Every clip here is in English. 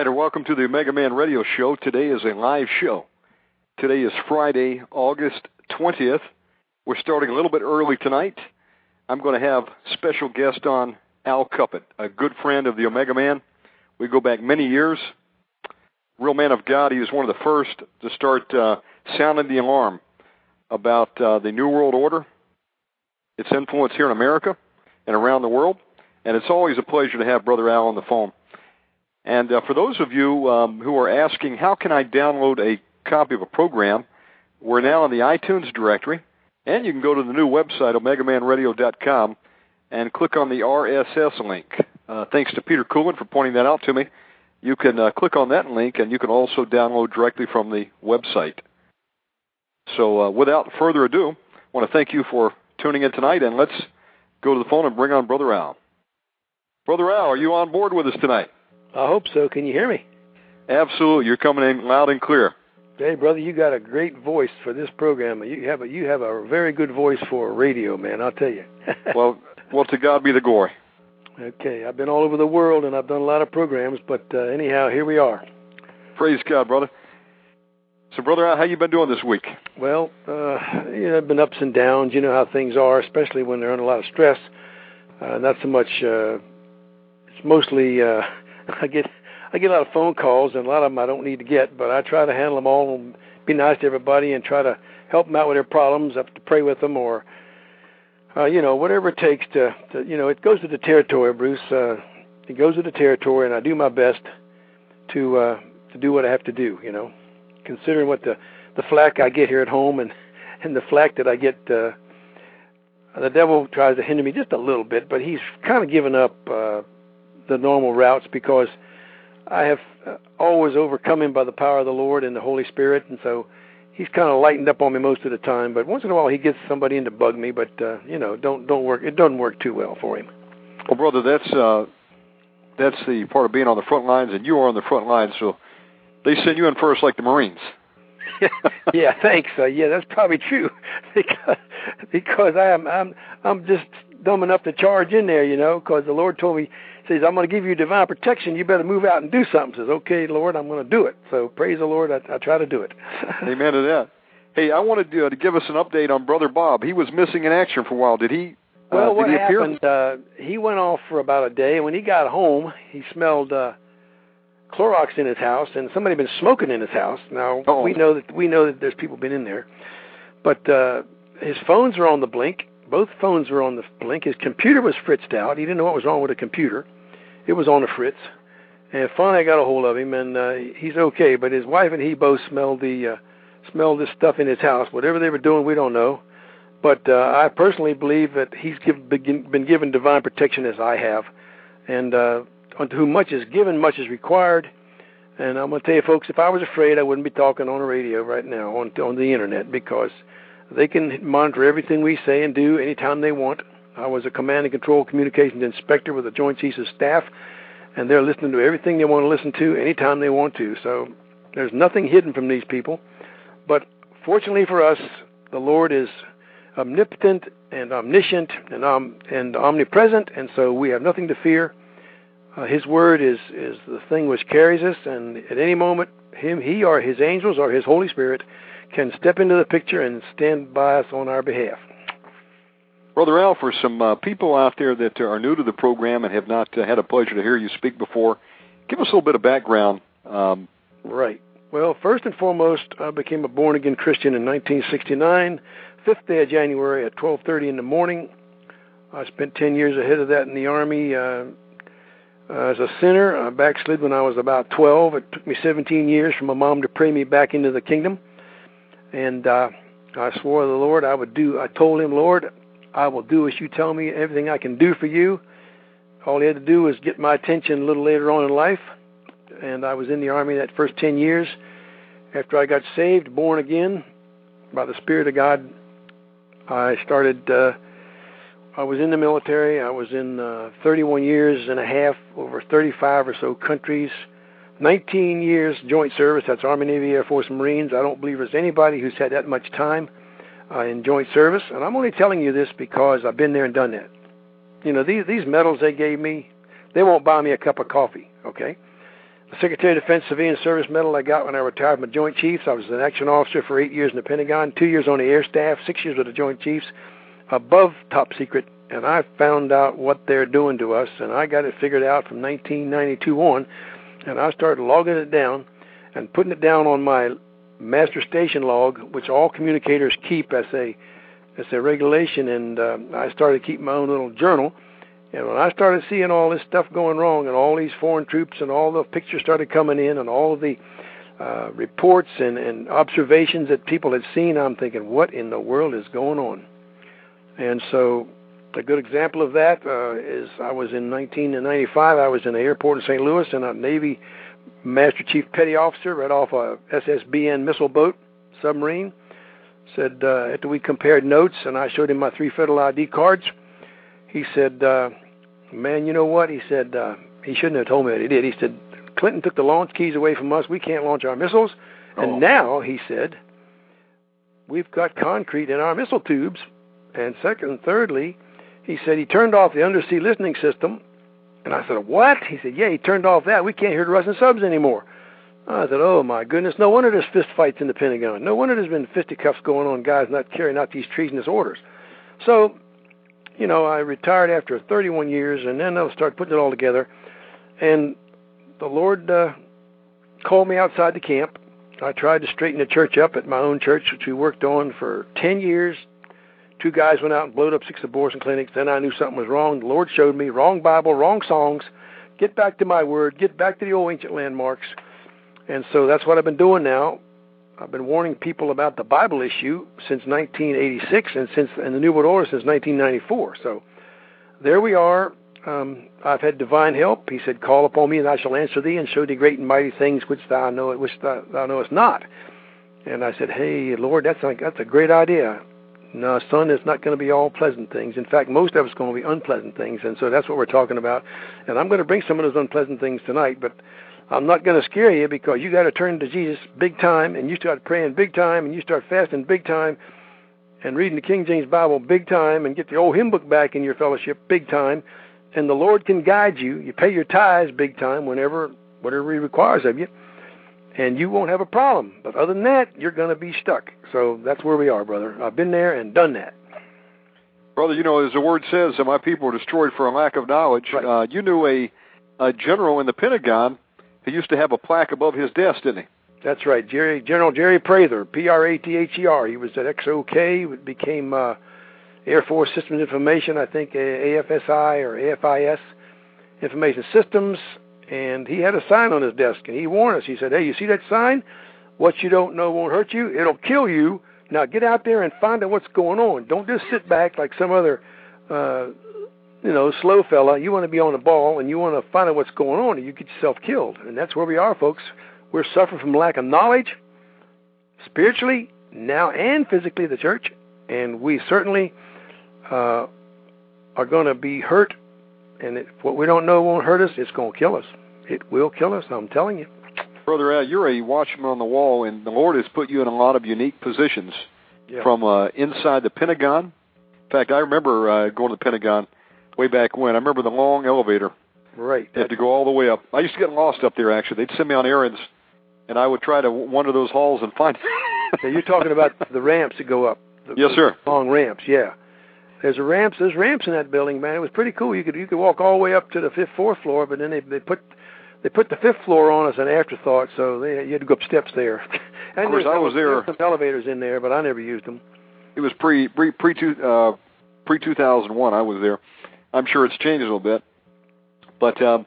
And welcome to the Omega Man Radio Show. Today is a live show. Today is Friday, August 20th. We're starting a little bit early tonight. I'm going to have special guest on Al Cuppett, a good friend of the Omega Man. We go back many years. Real man of God. He was one of the first to start uh, sounding the alarm about uh, the New World Order, its influence here in America and around the world. And it's always a pleasure to have Brother Al on the phone. And uh, for those of you um, who are asking, how can I download a copy of a program? We're now in the iTunes directory, and you can go to the new website, OmegaManRadio.com, and click on the RSS link. Uh, thanks to Peter Coolin for pointing that out to me. You can uh, click on that link, and you can also download directly from the website. So, uh, without further ado, I want to thank you for tuning in tonight, and let's go to the phone and bring on Brother Al. Brother Al, are you on board with us tonight? I hope so. Can you hear me? Absolutely. You're coming in loud and clear. Hey, brother, you got a great voice for this program. You have a you have a very good voice for radio, man. I'll tell you. well, well, to God be the glory. okay, I've been all over the world and I've done a lot of programs, but uh, anyhow, here we are. Praise God, brother. So, brother, how you been doing this week? Well, uh, you know, I've been ups and downs. You know how things are, especially when they're under a lot of stress. Uh, not so much. Uh, it's mostly uh, I get I get a lot of phone calls, and a lot of them I don't need to get, but I try to handle them all and be nice to everybody and try to help them out with their problems. I have to pray with them or uh, you know whatever it takes to, to you know it goes to the territory, Bruce. Uh, it goes to the territory, and I do my best to uh, to do what I have to do. You know, considering what the the flack I get here at home and and the flack that I get. Uh, the devil tries to hinder me just a little bit, but he's kind of given up uh, the normal routes because I have uh, always overcome him by the power of the Lord and the Holy Spirit, and so he's kind of lightened up on me most of the time. But once in a while, he gets somebody in to bug me, but uh, you know, don't don't work. It doesn't work too well for him. Well, brother, that's uh, that's the part of being on the front lines, and you are on the front lines, so they send you in first, like the Marines. yeah, thanks. Uh, yeah, that's probably true because because I'm I'm I'm just dumb enough to charge in there, you know, because the Lord told me says I'm going to give you divine protection. You better move out and do something. Says, okay, Lord, I'm going to do it. So praise the Lord. I, I try to do it. Amen to that. Hey, I wanted to, uh, to give us an update on Brother Bob. He was missing in action for a while. Did he? Uh, Well, what he happened? Uh, he went off for about a day. And when he got home, he smelled uh, Clorox in his house, and somebody had been smoking in his house. Now Oh. we know that we know that there's people been in there, but uh, his phones were on the blink. Both phones were on the blink. His computer was fritzed out. He didn't know what was wrong with the computer. It was on the fritz. And finally, I got a hold of him, and uh, he's okay. But his wife and he both smelled the uh, smelled this stuff in his house. Whatever they were doing, we don't know. But uh, I personally believe that he's give, been given divine protection as I have, and uh, unto whom much is given, much is required. And I'm going to tell you, folks, if I was afraid, I wouldn't be talking on the radio right now, on on the internet, because they can monitor everything we say and do anytime they want. I was a command and control communications inspector with the Joint Chiefs of Staff, and they're listening to everything they want to listen to anytime they want to. So there's nothing hidden from these people. But fortunately for us, the Lord is omnipotent and omniscient and, and omnipresent, and so we have nothing to fear. Uh, his word is is the thing which carries us, and at any moment, him, he, or his angels, or his Holy Spirit can step into the picture and stand by us on our behalf. Brother Al, for some uh, people out there that are new to the program and have not uh, had a pleasure to hear you speak before, give us a little bit of background. Um, right. Well, first and foremost, I became a born again Christian in 1969, fifth day of January at 12:30 in the morning. I spent 10 years ahead of that in the army. Uh, as a sinner, I backslid when I was about 12. It took me 17 years for my mom to pray me back into the kingdom and uh, I swore to the Lord I would do. I told him, Lord, I will do as you tell me. Everything I can do for you. All he had to do was get my attention a little later on in life, and I was in the army that first ten years. After I got saved, born again by the Spirit of God, I started. Uh, I was in the military. I was in uh, 31 years and a half, over 35 or so countries 19 years joint service. That's Army, Navy, Air Force, Marines. I don't believe there's anybody who's had that much time uh, in joint service. And I'm only telling you this because I've been there and done that. You know, these these medals they gave me, they won't buy me a cup of coffee. Okay. The Secretary of Defense Civilian Service Medal I got when I retired from the Joint Chiefs. I was an action officer for eight years in the Pentagon, two years on the Air Staff, six years with the Joint Chiefs, above top secret. And I found out what they're doing to us, and I got it figured out from 1992 on and I started logging it down and putting it down on my master station log, which all communicators keep as a as a regulation. And uh, I started keeping my own little journal. And when I started seeing all this stuff going wrong, and all these foreign troops, and all the pictures started coming in, and all the uh, reports and, and observations that people had seen, I'm thinking, what in the world is going on? And so a good example of that uh, is I was in 1995. I was in the airport in St. Louis, and a Navy Master Chief Petty Officer right off a SSBN missile boat submarine said uh, after we compared notes and I showed him my three federal ID cards, he said, uh, "Man, you know what?" He said uh, he shouldn't have told me that he did. He said Clinton took the launch keys away from us. We can't launch our missiles, and oh. now he said we've got concrete in our missile tubes. And second, thirdly, he said he turned off the undersea listening system. And I said, What? He said, Yeah, he turned off that. We can't hear the Russian subs anymore. I said, Oh my goodness, no wonder there's fist fights in the Pentagon. No wonder there's been fisticuffs going on, guys not carrying out these treasonous orders. So, you know, I retired after 31 years, and then I started putting it all together. And the Lord uh, called me outside the camp. I tried to straighten the church up at my own church, which we worked on for 10 years, Two guys went out and blew up six abortion clinics. Then I knew something was wrong. The Lord showed me wrong Bible, wrong songs. Get back to my word. Get back to the old ancient landmarks. And so that's what I've been doing now. I've been warning people about the Bible issue since 1986 and since and the New World Order since 1994. So there we are. Um, I've had divine help. He said, "Call upon me, and I shall answer thee, and show thee great and mighty things which thou know which thou, thou knowest not." And I said, "Hey, Lord, that's like that's a great idea. No, son, it's not going to be all pleasant things. In fact, most of it's going to be unpleasant things, and so that's what we're talking about. And I'm going to bring some of those unpleasant things tonight, but I'm not going to scare you because you got to turn to Jesus big time, and you start praying big time, and you start fasting big time, and reading the King James Bible big time, and get the old hymn book back in your fellowship big time, and the Lord can guide you. You pay your tithes big time whenever whatever He requires of you, and you won't have a problem. But other than that, you're going to be stuck. So that's where we are, brother. I've been there and done that. Brother, you know, as the word says, that my people were destroyed for a lack of knowledge. Right. Uh, you knew a, a general in the Pentagon who used to have a plaque above his desk, didn't he? That's right, Jerry General Jerry Prather, P R A T H E R. He was at XOK, became uh, Air Force Systems Information, I think AFSI or AFIS Information Systems, and he had a sign on his desk, and he warned us. He said, "Hey, you see that sign? What you don't know won't hurt you. It'll kill you. Now get out there and find out what's going on. Don't just sit back like some other, uh, you know, slow fella. You want to be on the ball and you want to find out what's going on, or you get yourself killed. And that's where we are, folks. We're suffering from lack of knowledge, spiritually now and physically, the church, and we certainly uh, are going to be hurt. And if what we don't know won't hurt us, it's going to kill us. It will kill us. I'm telling you. Brother Al, you're a watchman on the wall, and the Lord has put you in a lot of unique positions yeah. from uh, inside the Pentagon. In fact, I remember uh, going to the Pentagon way back when. I remember the long elevator. Right. You had to go all the way up. I used to get lost up there, actually. They'd send me on errands, and I would try to wander those halls and find. yeah, you're talking about the ramps that go up. The, yes, sir. Long ramps, yeah. There's a ramps. There's ramps in that building, man. It was pretty cool. You could you could walk all the way up to the fifth, fourth floor, but then they they put they put the fifth floor on as an afterthought, so they, you had to go up steps there. and of course, I was there. Some elevators in there, but I never used them. It was pre pre pre two uh, pre two thousand one. I was there. I'm sure it's changed a little bit, but um,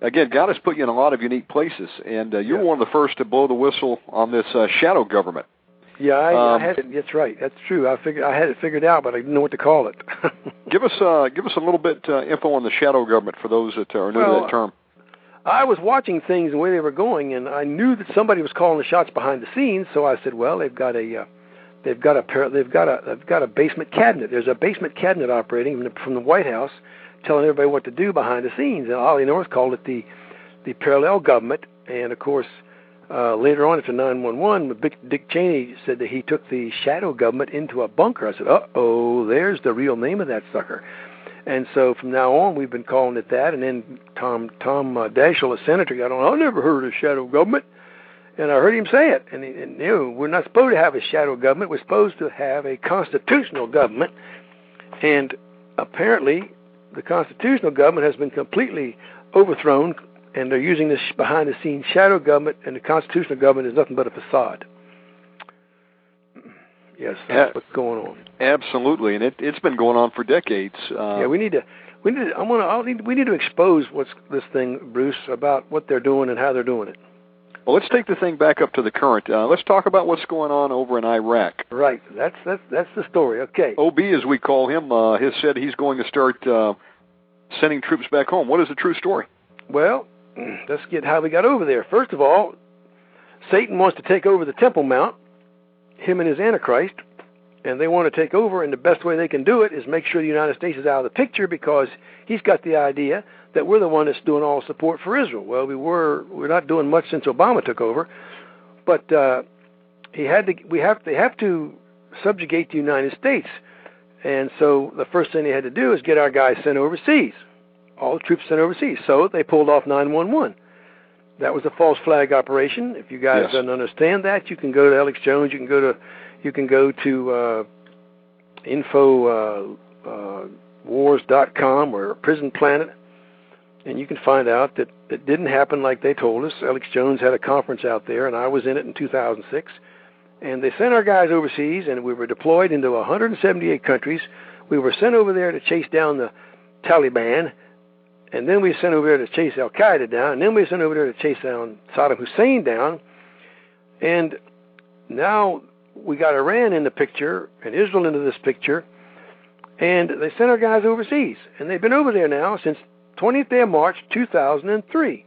again, God has put you in a lot of unique places, and uh, you're yeah. one of the first to blow the whistle on this uh, shadow government. Yeah, I, um, I had it. That's right. That's true. I figured I had it figured out, but I didn't know what to call it. give us uh, give us a little bit uh, info on the shadow government for those that are new well, to that term. I was watching things the way they were going, and I knew that somebody was calling the shots behind the scenes. So I said, "Well, they've got a, uh, they've got a, they've got a, they've got a basement cabinet. There's a basement cabinet operating from the, from the White House, telling everybody what to do behind the scenes." And Ollie North called it the, the parallel government. And of course, uh, later on after 911, Dick Cheney said that he took the shadow government into a bunker. I said, "Uh oh, there's the real name of that sucker." And so from now on, we've been calling it that. And then Tom Tom uh, Daschle, a senator, got on. I never heard of shadow government, and I heard him say it. And, he, and you know, we're not supposed to have a shadow government. We're supposed to have a constitutional government. And apparently, the constitutional government has been completely overthrown, and they're using this behind-the-scenes shadow government. And the constitutional government is nothing but a facade. Yes, that's what's going on. Absolutely, and it, it's been going on for decades. Uh, yeah, we need to. We need. To, I'm gonna. I'll need, we need to expose what's this thing, Bruce, about what they're doing and how they're doing it. Well, let's take the thing back up to the current. Uh, let's talk about what's going on over in Iraq. Right. That's that's that's the story. Okay. OB, as we call him, uh, has said he's going to start uh, sending troops back home. What is the true story? Well, let's get how we got over there. First of all, Satan wants to take over the Temple Mount him and his Antichrist, and they want to take over, and the best way they can do it is make sure the United States is out of the picture because he's got the idea that we're the one that's doing all support for Israel. Well, we were we're not doing much since Obama took over, but uh, he had to we have they have to subjugate the United States, and so the first thing they had to do is get our guys sent overseas, all the troops sent overseas. So they pulled off 911 that was a false flag operation. If you guys yes. don't understand that, you can go to Alex Jones. You can go to you can go to uh, info uh, uh, wars.com or Prison Planet, and you can find out that it didn't happen like they told us. Alex Jones had a conference out there, and I was in it in 2006. And they sent our guys overseas, and we were deployed into 178 countries. We were sent over there to chase down the Taliban and then we sent over there to chase Al Qaeda down, and then we sent over there to chase down Saddam Hussein down, and now we got Iran in the picture and Israel into this picture, and they sent our guys overseas, and they've been over there now since 20th day of March 2003,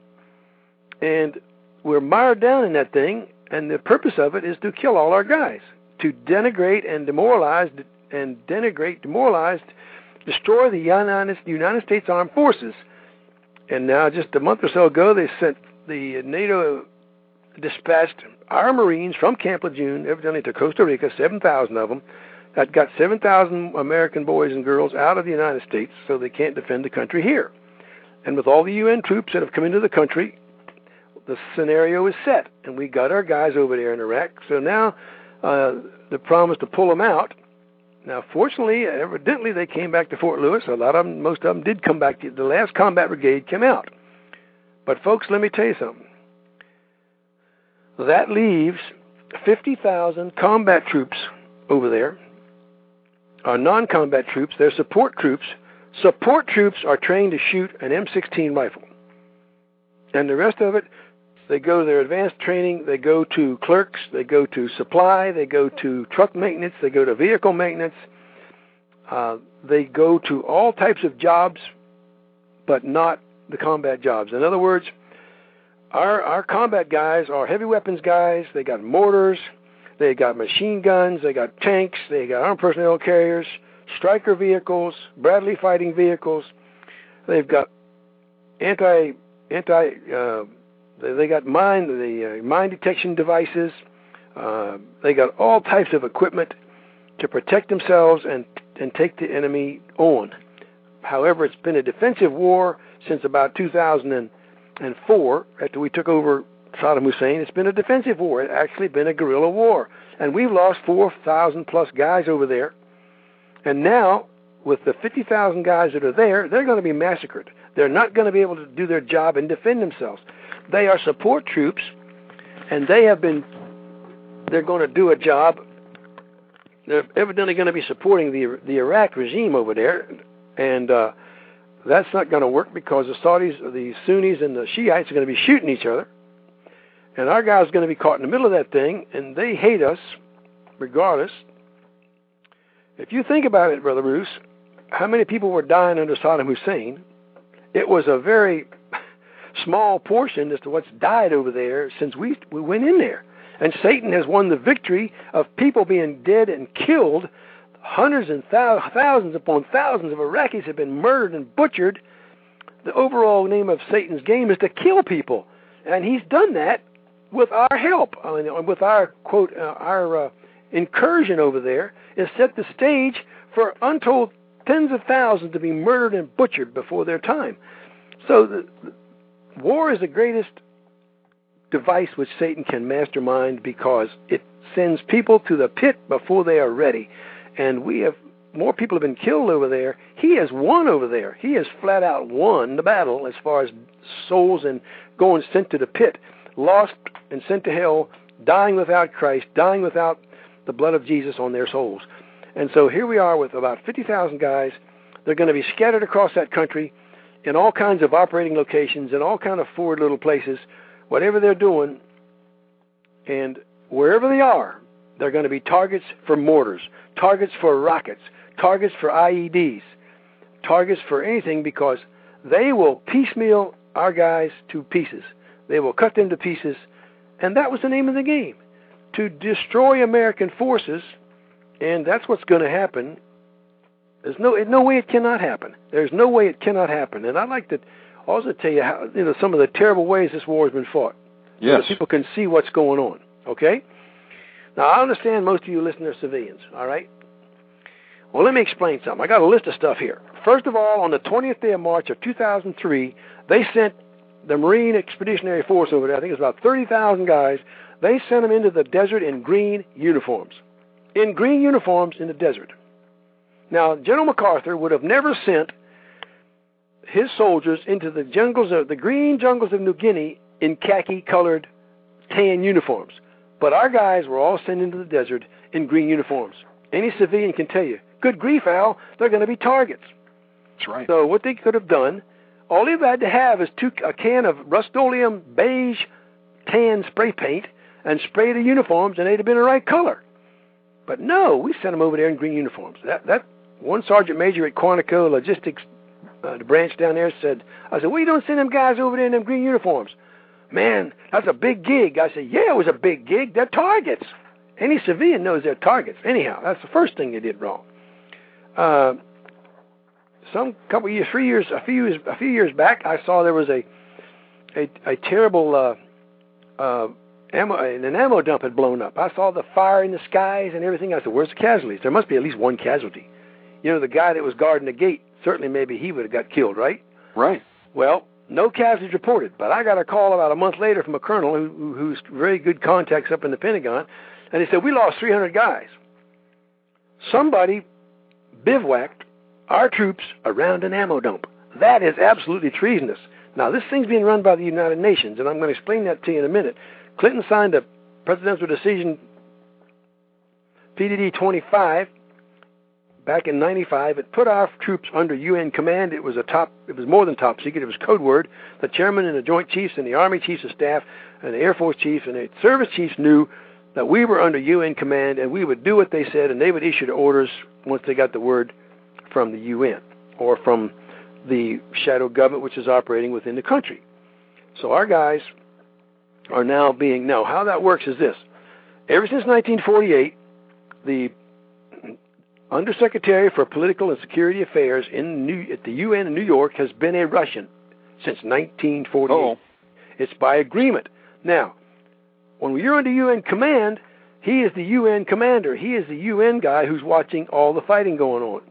and we're mired down in that thing, and the purpose of it is to kill all our guys, to denigrate and demoralize and denigrate, demoralize, destroy the United, United States Armed Forces and now, just a month or so ago, they sent the NATO dispatched our Marines from Camp Lejeune, evidently to Costa Rica, 7,000 of them, that got 7,000 American boys and girls out of the United States so they can't defend the country here. And with all the UN troops that have come into the country, the scenario is set, and we got our guys over there in Iraq. So now uh, the promise to pull them out now, fortunately, evidently they came back to Fort Lewis. A lot of them, most of them did come back. The last combat brigade came out. But, folks, let me tell you something. That leaves 50,000 combat troops over there, uh, our non combat troops, they're support troops. Support troops are trained to shoot an M16 rifle. And the rest of it, they go to their advanced training, they go to clerks, they go to supply, they go to truck maintenance, they go to vehicle maintenance, uh, they go to all types of jobs, but not the combat jobs. In other words, our our combat guys are heavy weapons guys. They got mortars, they got machine guns, they got tanks, they got armed personnel carriers, Stryker vehicles, Bradley fighting vehicles. They've got anti anti uh, they, got mine the uh, mine detection devices. Uh, they got all types of equipment to protect themselves and and take the enemy on. However, it's been a defensive war since about 2004 after we took over Saddam Hussein. It's been a defensive war. It's actually been a guerrilla war, and we've lost 4,000 plus guys over there. And now, with the 50,000 guys that are there, they're going to be massacred. They're not going to be able to do their job and defend themselves. They are support troops, and they have been. They're going to do a job. They're evidently going to be supporting the the Iraq regime over there, and uh, that's not going to work because the Saudis, the Sunnis, and the Shiites are going to be shooting each other, and our guys are going to be caught in the middle of that thing, and they hate us, regardless. If you think about it, Brother Bruce, how many people were dying under Saddam Hussein? It was a very small portion as to what's died over there since we we went in there. And Satan has won the victory of people being dead and killed. Hundreds and thousands upon thousands of Iraqis have been murdered and butchered. The overall name of Satan's game is to kill people, and he's done that with our help. I mean, with our quote, uh, our uh, incursion over there, is set the stage for untold tens of thousands to be murdered and butchered before their time. So the, war is the greatest device which Satan can mastermind because it sends people to the pit before they are ready. And we have more people have been killed over there. He has won over there. He has flat out won the battle as far as souls and going sent to the pit, lost and sent to hell, dying without Christ, dying without the blood of Jesus on their souls. And so here we are with about 50,000 guys. They're going to be scattered across that country in all kinds of operating locations in all kind of forward little places, whatever they're doing, and wherever they are, they're going to be targets for mortars, targets for rockets, targets for IEDs, targets for anything because they will piecemeal our guys to pieces. They will cut them to pieces, and that was the name of the game to destroy American forces, and that's what's going to happen there's no no way it cannot happen. There's no way it cannot happen. And I'd like to also tell you how you know some of the terrible ways this war has been fought. Yes. So people can see what's going on. Okay? Now I understand most of you listen to civilians, all right? Well let me explain something. I got a list of stuff here. First of all, on the twentieth day of March of two thousand three, they sent the Marine Expeditionary Force over there, I think it was about thirty thousand guys, they sent them into the desert in green uniforms. In green uniforms in the desert. Now, General MacArthur would have never sent his soldiers into the jungles of the green jungles of New Guinea in khaki colored tan uniforms. But our guys were all sent into the desert in green uniforms. Any civilian can tell you, good grief, Al, they're going to be targets. That's right. So what they could have done, all they had to have is two, a can of Rust-Oleum beige tan spray paint and spray the uniforms, and they'd have been the right color. But no, we sent them over there in green uniforms. That that one sergeant major at Quantico Logistics, uh, the branch down there, said, I said, what you don't send them guys over there in them green uniforms? Man, that's a big gig. I said, yeah, it was a big gig. They're targets. Any civilian knows they're targets. Anyhow, that's the first thing they did wrong. Uh, some couple years, three years, a few years, a few years back, I saw there was a a, a terrible uh, uh, ammo, an ammo dump had blown up. I saw the fire in the skies and everything. I said, "Where's the casualties? There must be at least one casualty." You know, the guy that was guarding the gate, certainly maybe he would have got killed, right? Right. Well, no casualties reported, but I got a call about a month later from a colonel who, who's very good contacts up in the Pentagon, and he said, We lost 300 guys. Somebody bivouacked our troops around an ammo dump. That is absolutely treasonous. Now, this thing's being run by the United Nations, and I'm going to explain that to you in a minute. Clinton signed a presidential decision, PDD 25, back in 95, it put our troops under UN command. It was a top, it was more than top secret. It was code word. The chairman and the Joint Chiefs and the Army Chiefs of Staff and the Air Force Chiefs and the Service Chiefs knew that we were under UN command and we would do what they said and they would issue the orders once they got the word from the UN or from the shadow government which is operating within the country. So our guys are now being now how that works is this. Ever since 1948, the Undersecretary for Political and Security Affairs in New, at the UN in New York has been a Russian since 1948. Oh. It's by agreement. Now, when you're under UN command, he is the UN commander. He is the UN guy who's watching all the fighting going on.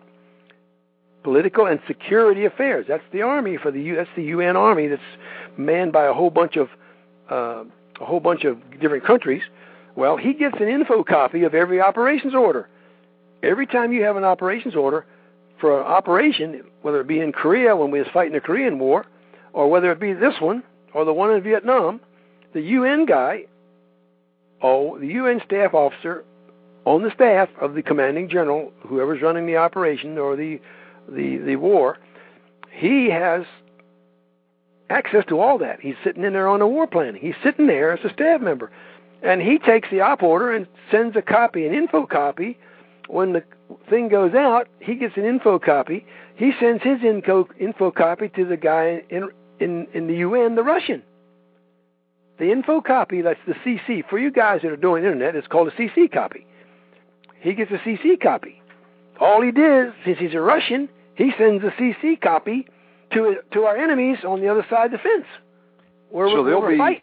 Political and security affairs. That's the army for the U. That's the UN army that's manned by a whole bunch of uh, a whole bunch of different countries. Well, he gets an info copy of every operations order. Every time you have an operations order for an operation, whether it be in Korea when we was fighting the Korean War, or whether it be this one or the one in Vietnam, the UN guy oh, the UN staff officer on the staff of the commanding general, whoever's running the operation or the the the war, he has access to all that. He's sitting in there on the war planning. He's sitting there as a staff member, and he takes the op order and sends a copy, an info copy. When the thing goes out, he gets an info copy. He sends his info info copy to the guy in in in the UN, the Russian. The info copy, that's the CC. For you guys that are doing internet, it's called a CC copy. He gets a CC copy. All he did, since he's a Russian, he sends a CC copy to to our enemies on the other side of the fence. Where so we're, they'll be fighting.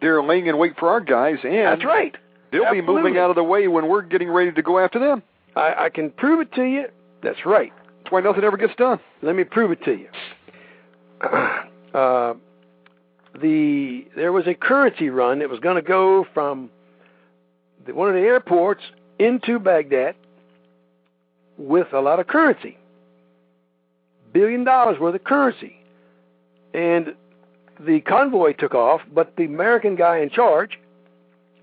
they're laying in wait for our guys, and That's right. they'll be moving out of the way when we're getting ready to go after them. I, I can prove it to you. That's right. That's why nothing ever gets done. Let me prove it to you. uh, the there was a currency run that was going to go from the, one of the airports into Baghdad with a lot of currency, billion dollars worth of currency, and the convoy took off. But the American guy in charge,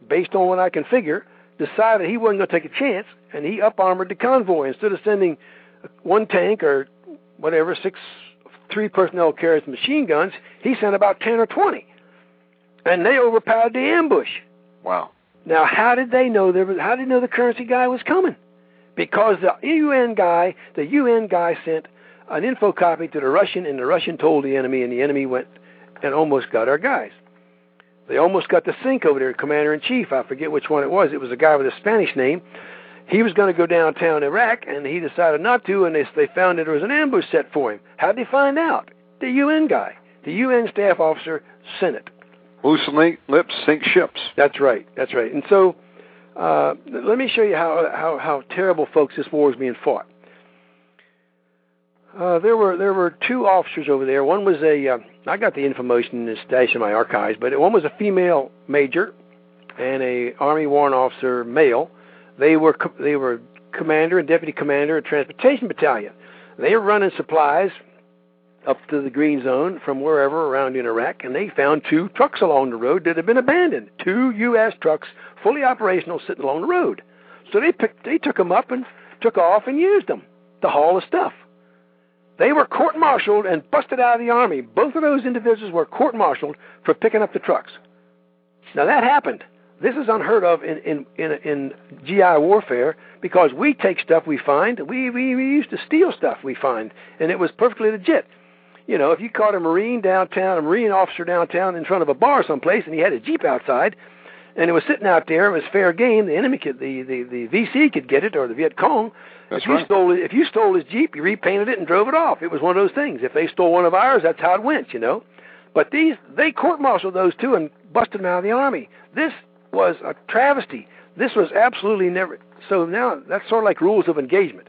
based on what I can figure, decided he wasn't going to take a chance, and he up armored the convoy instead of sending one tank or whatever six three personnel carries machine guns, he sent about 10 or 20. And they overpowered the ambush. Wow. Now, how did they know there was, how did they know the currency guy was coming? Because the UN guy, the UN guy sent an info copy to the Russian, and the Russian told the enemy, and the enemy went and almost got our guys. They almost got the CINC over there, commander in chief. I forget which one it was. It was a guy with a Spanish name. He was going to go downtown Iraq, and he decided not to, and they, they found that there was an ambush set for him. How'd they find out? The UN guy, the UN staff officer, sent it. Loose lips sink ships. That's right. That's right. And so, uh, let me show you how, how how terrible, folks, this war is being fought. Uh, there were there were two officers over there. One was a uh, I got the information in the stash in my archives, but one was a female major and a Army warrant officer male. They were co- they were commander and deputy commander of transportation battalion. They were running supplies up to the green zone from wherever around in Iraq, and they found two trucks along the road that had been abandoned. Two U.S. trucks, fully operational, sitting along the road. So they picked, they took them up and took off and used them to haul the stuff. They were court-martialed and busted out of the army. Both of those individuals were court-martialed for picking up the trucks. Now that happened. This is unheard of in in in, in GI warfare because we take stuff we find. We, we we used to steal stuff we find, and it was perfectly legit. You know, if you caught a Marine downtown, a Marine officer downtown in front of a bar someplace, and he had a jeep outside, and it was sitting out there, it was fair game. The enemy could, the the the VC could get it, or the Viet Cong. That's if you right. stole it, if you stole his jeep, you repainted it and drove it off. It was one of those things. If they stole one of ours, that's how it went. You know. But these they court-martialed those two and busted them out of the army. This was a travesty. This was absolutely never. So now that's sort of like rules of engagement.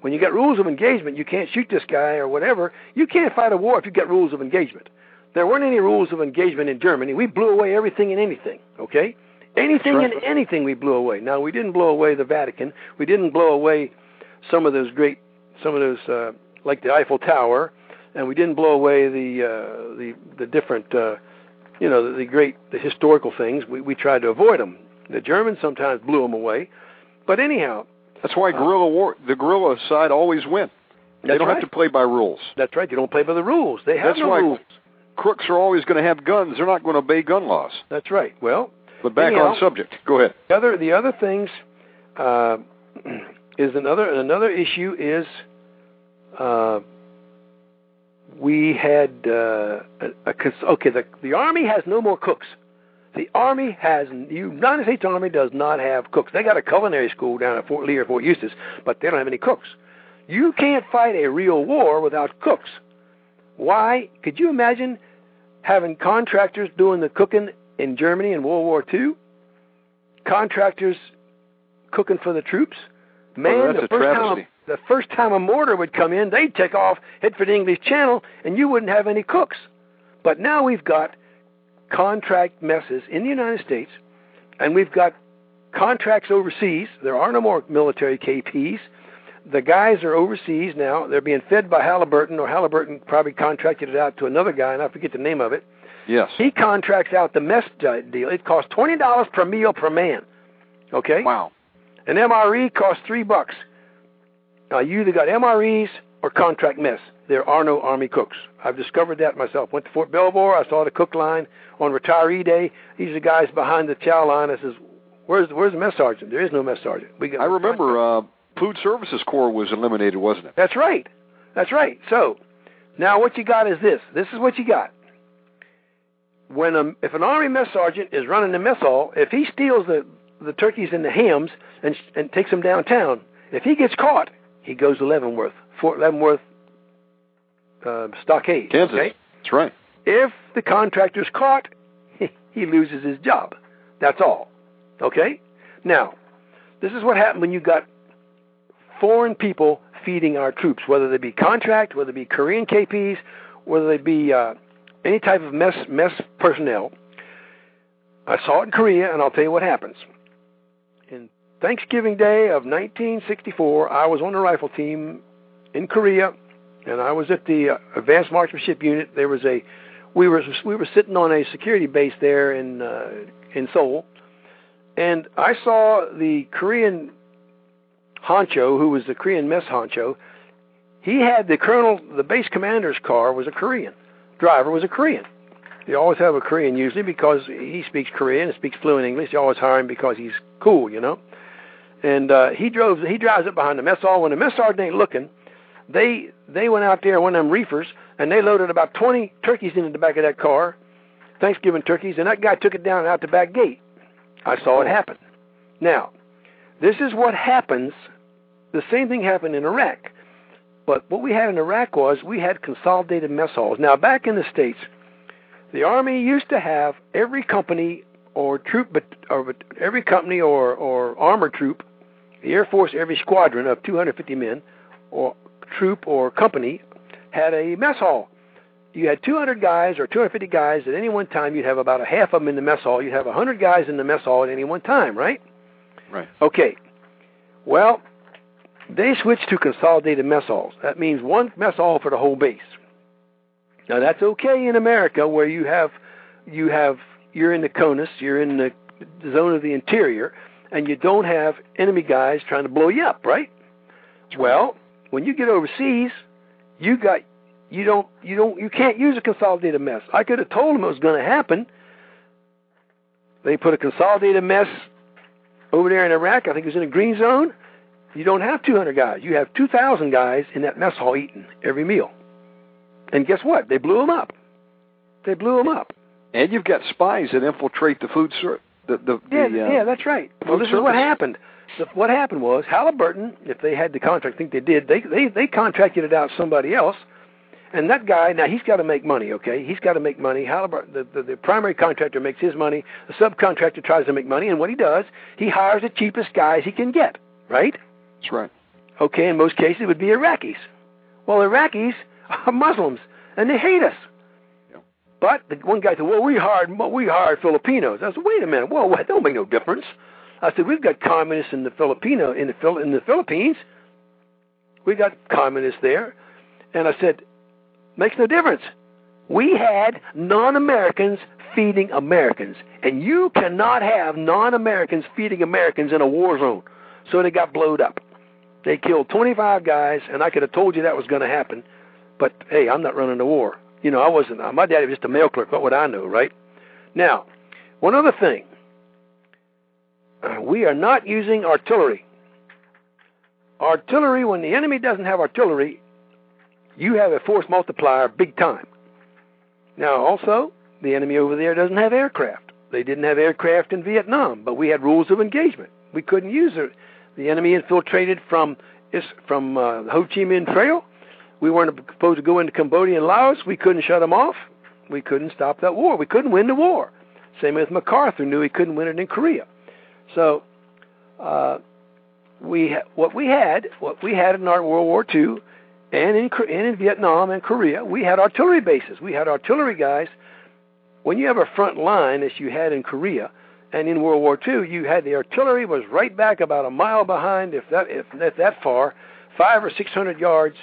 When you get rules of engagement, you can't shoot this guy or whatever. You can't fight a war if you get rules of engagement. There weren't any rules of engagement in Germany. We blew away everything and anything. Okay, anything right. and anything we blew away. Now we didn't blow away the Vatican. We didn't blow away some of those great, some of those uh, like the Eiffel Tower, and we didn't blow away the uh, the the different, uh, you know, the, the great the historical things. We we tried to avoid them. The Germans sometimes blew them away, but anyhow, That's why guerrilla war, the guerrilla side always win. They don't right. have to play by rules. That's right. They don't play by the rules. They have That's no why- rules. Crooks are always going to have guns. They're not going to obey gun laws. That's right. Well, But back Anyhow. on subject. Go ahead. the other the other things uh, is another another issue is uh, we had uh, a, a okay the the army has no more cooks. The army has the United States Army does not have cooks. They got a culinary school down at Fort Lee or Fort Eustis, but they don't have any cooks. You can't fight a real war without cooks. Why? Could you imagine having contractors doing the cooking in Germany in World War II? Contractors cooking for the troops? Oh, Man, Oh, that's the a first time travesty. the first time a mortar would come in, they'd take off, head for the English Channel, and you wouldn't have any cooks. But now we've got contract messes in the United States, and we've got contracts overseas. There are no more military KPs. The guys are overseas now. They're being fed by Halliburton, or Halliburton probably contracted it out to another guy, and I forget the name of it. Yes. He contracts out the mess deal. It costs twenty dollars per meal per man. Okay. Wow. An MRE costs three bucks. Now you either got MREs or contract mess. There are no Army cooks. I've discovered that myself. Went to Fort Belvoir. I saw the cook line on retiree day. These are the guys behind the chow line. I says, "Where's where's the mess sergeant? There is no mess sergeant." We got. I remember uh, Food Services Corps was eliminated, wasn't it? That's right. That's right. So now what you got is this. This is what you got. When a, if an army mess sergeant is running the mess hall, if he steals the the turkeys and the hams and and takes them downtown, if he gets caught, he goes to Leavenworth, Fort Leavenworth uh, Stockade. Kansas. Okay? That's right. If the contractor's caught, he loses his job. That's all. Okay? Now, this is what happened when you got foreign people feeding our troops, whether they be contract, whether they be Korean KPs, whether they be uh, any type of mess mess personnel. I saw it in Korea, and I'll tell you what happens. In Thanksgiving Day of 1964, I was on the rifle team in Korea, and I was at the uh, Advanced Marksmanship Unit. There was a we were we were sitting on a security base there in uh, in Seoul, and I saw the Korean honcho, who was the Korean mess honcho. He had the colonel, the base commander's car was a Korean. Driver was a Korean. You always have a Korean usually because he speaks Korean and speaks fluent English. You always hire him because he's cool, you know. And uh, he drove he drives up behind the mess hall when the mess sergeant ain't looking. They they went out there one of them reefers and they loaded about 20 turkeys into the back of that car, Thanksgiving turkeys, and that guy took it down out the back gate. I saw it happen. Now, this is what happens. The same thing happened in Iraq. But what we had in Iraq was we had consolidated mess halls. Now, back in the States, the Army used to have every company or troop, or every company or, or armored troop, the Air Force, every squadron of 250 men, or troop or company, had a mess hall. You had 200 guys or 250 guys at any one time. You'd have about a half of them in the mess hall. You'd have 100 guys in the mess hall at any one time, right? Right. Okay. Well, they switched to consolidated mess halls. That means one mess hall for the whole base. Now that's okay in America where you have you have you're in the CONUS, you're in the zone of the interior, and you don't have enemy guys trying to blow you up, right? Well, when you get overseas, you got you don't you don't you can't use a consolidated mess. I could have told them it was going to happen. They put a consolidated mess over there in Iraq. I think it was in a green zone. You don't have 200 guys. You have 2,000 guys in that mess hall eating every meal. And guess what? They blew them up. They blew them up. And you've got spies that infiltrate the food ser- the the, Yeah, the uh, yeah, that's right. Well, this is what happened. So what happened was Halliburton, if they had the contract, I think they did. They they they contracted it out to somebody else, and that guy now he's got to make money. Okay, he's got to make money. Halliburton, the, the the primary contractor makes his money. The subcontractor tries to make money, and what he does, he hires the cheapest guys he can get. Right? That's right. Okay, in most cases it would be Iraqis. Well, Iraqis are Muslims, and they hate us. Yeah. But the one guy said, "Well, we hired we hired Filipinos." I said, "Wait a minute. Well, that don't make no difference." I said, "We've got communists in the Filipino in the in the Philippines. We got communists there." And I said, "Makes no difference. We had non-Americans feeding Americans, and you cannot have non-Americans feeding Americans in a war zone." So they got blowed up. They killed 25 guys, and I could have told you that was going to happen. But hey, I'm not running the war. You know, I wasn't. My daddy was just a mail clerk. What would I know, right? Now, one other thing. Uh, we are not using artillery. Artillery, when the enemy doesn't have artillery, you have a force multiplier big time. Now, also, the enemy over there doesn't have aircraft. They didn't have aircraft in Vietnam, but we had rules of engagement. We couldn't use it. The enemy infiltrated from from uh, Ho Chi Minh Trail. We weren't supposed to go into Cambodia and Laos. We couldn't shut them off. We couldn't stop that war. We couldn't win the war. Same with MacArthur knew he couldn't win it in Korea. So, uh, we ha- what we had, what we had in our World War II, and in and in Vietnam and Korea, we had artillery bases. We had artillery guys. When you have a front line, as you had in Korea, and in World War II, you had the artillery was right back about a mile behind, if that if that, that far, five or six hundred yards,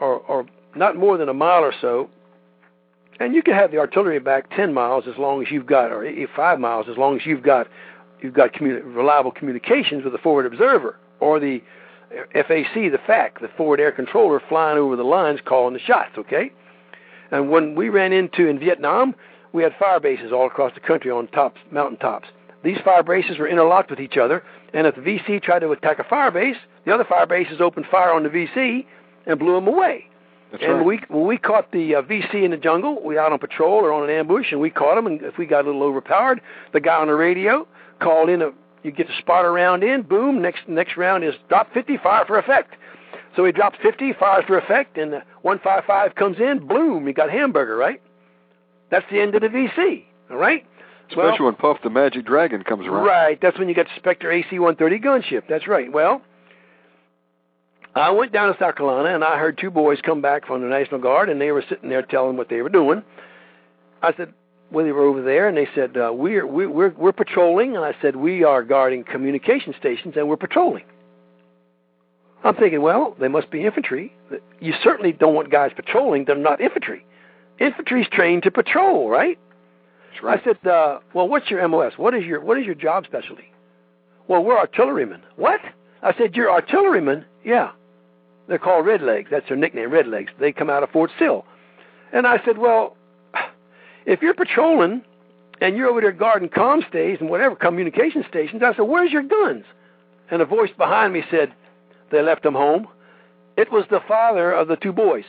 or or not more than a mile or so. And you can have the artillery back ten miles as long as you've got, or five miles as long as you've got you've got communi- reliable communications with the forward observer or the FAC, the FAC, the forward air controller flying over the lines calling the shots, okay? And when we ran into in Vietnam, we had fire bases all across the country on tops, mountain tops. These fire bases were interlocked with each other, and if the VC tried to attack a fire base, the other fire bases opened fire on the VC and blew them away. That's and right. we when we caught the uh, VC in the jungle, we out on patrol or on an ambush, and we caught them. And if we got a little overpowered, the guy on the radio called in a you get the spot around in, boom, next next round is drop 50, fire for effect. So he drops 50, fires for effect, and the 155 comes in, boom, you got hamburger, right? That's the end of the VC, all right? Especially well, when Puff the Magic Dragon comes around. Right, that's when you get the Spectre AC-130 gunship. That's right. Well, I went down to South Carolina, and I heard two boys come back from the National Guard, and they were sitting there telling what they were doing. I said, well, they were over there, and they said uh, we're we're we're patrolling, and I said we are guarding communication stations, and we're patrolling. I'm thinking, well, they must be infantry. You certainly don't want guys patrolling; they're not infantry. Infantry's trained to patrol, right? That's right. I said, uh, well, what's your MOS? What is your what is your job specialty? Well, we're artillerymen. What? I said, you're artillerymen? Yeah. They're called Red Legs. That's their nickname, Red Legs. They come out of Fort Sill. And I said, well, if you're patrolling and you're over there guarding comm stays and whatever communication stations, I said, where's your guns? And a voice behind me said, they left them home. It was the father of the two boys.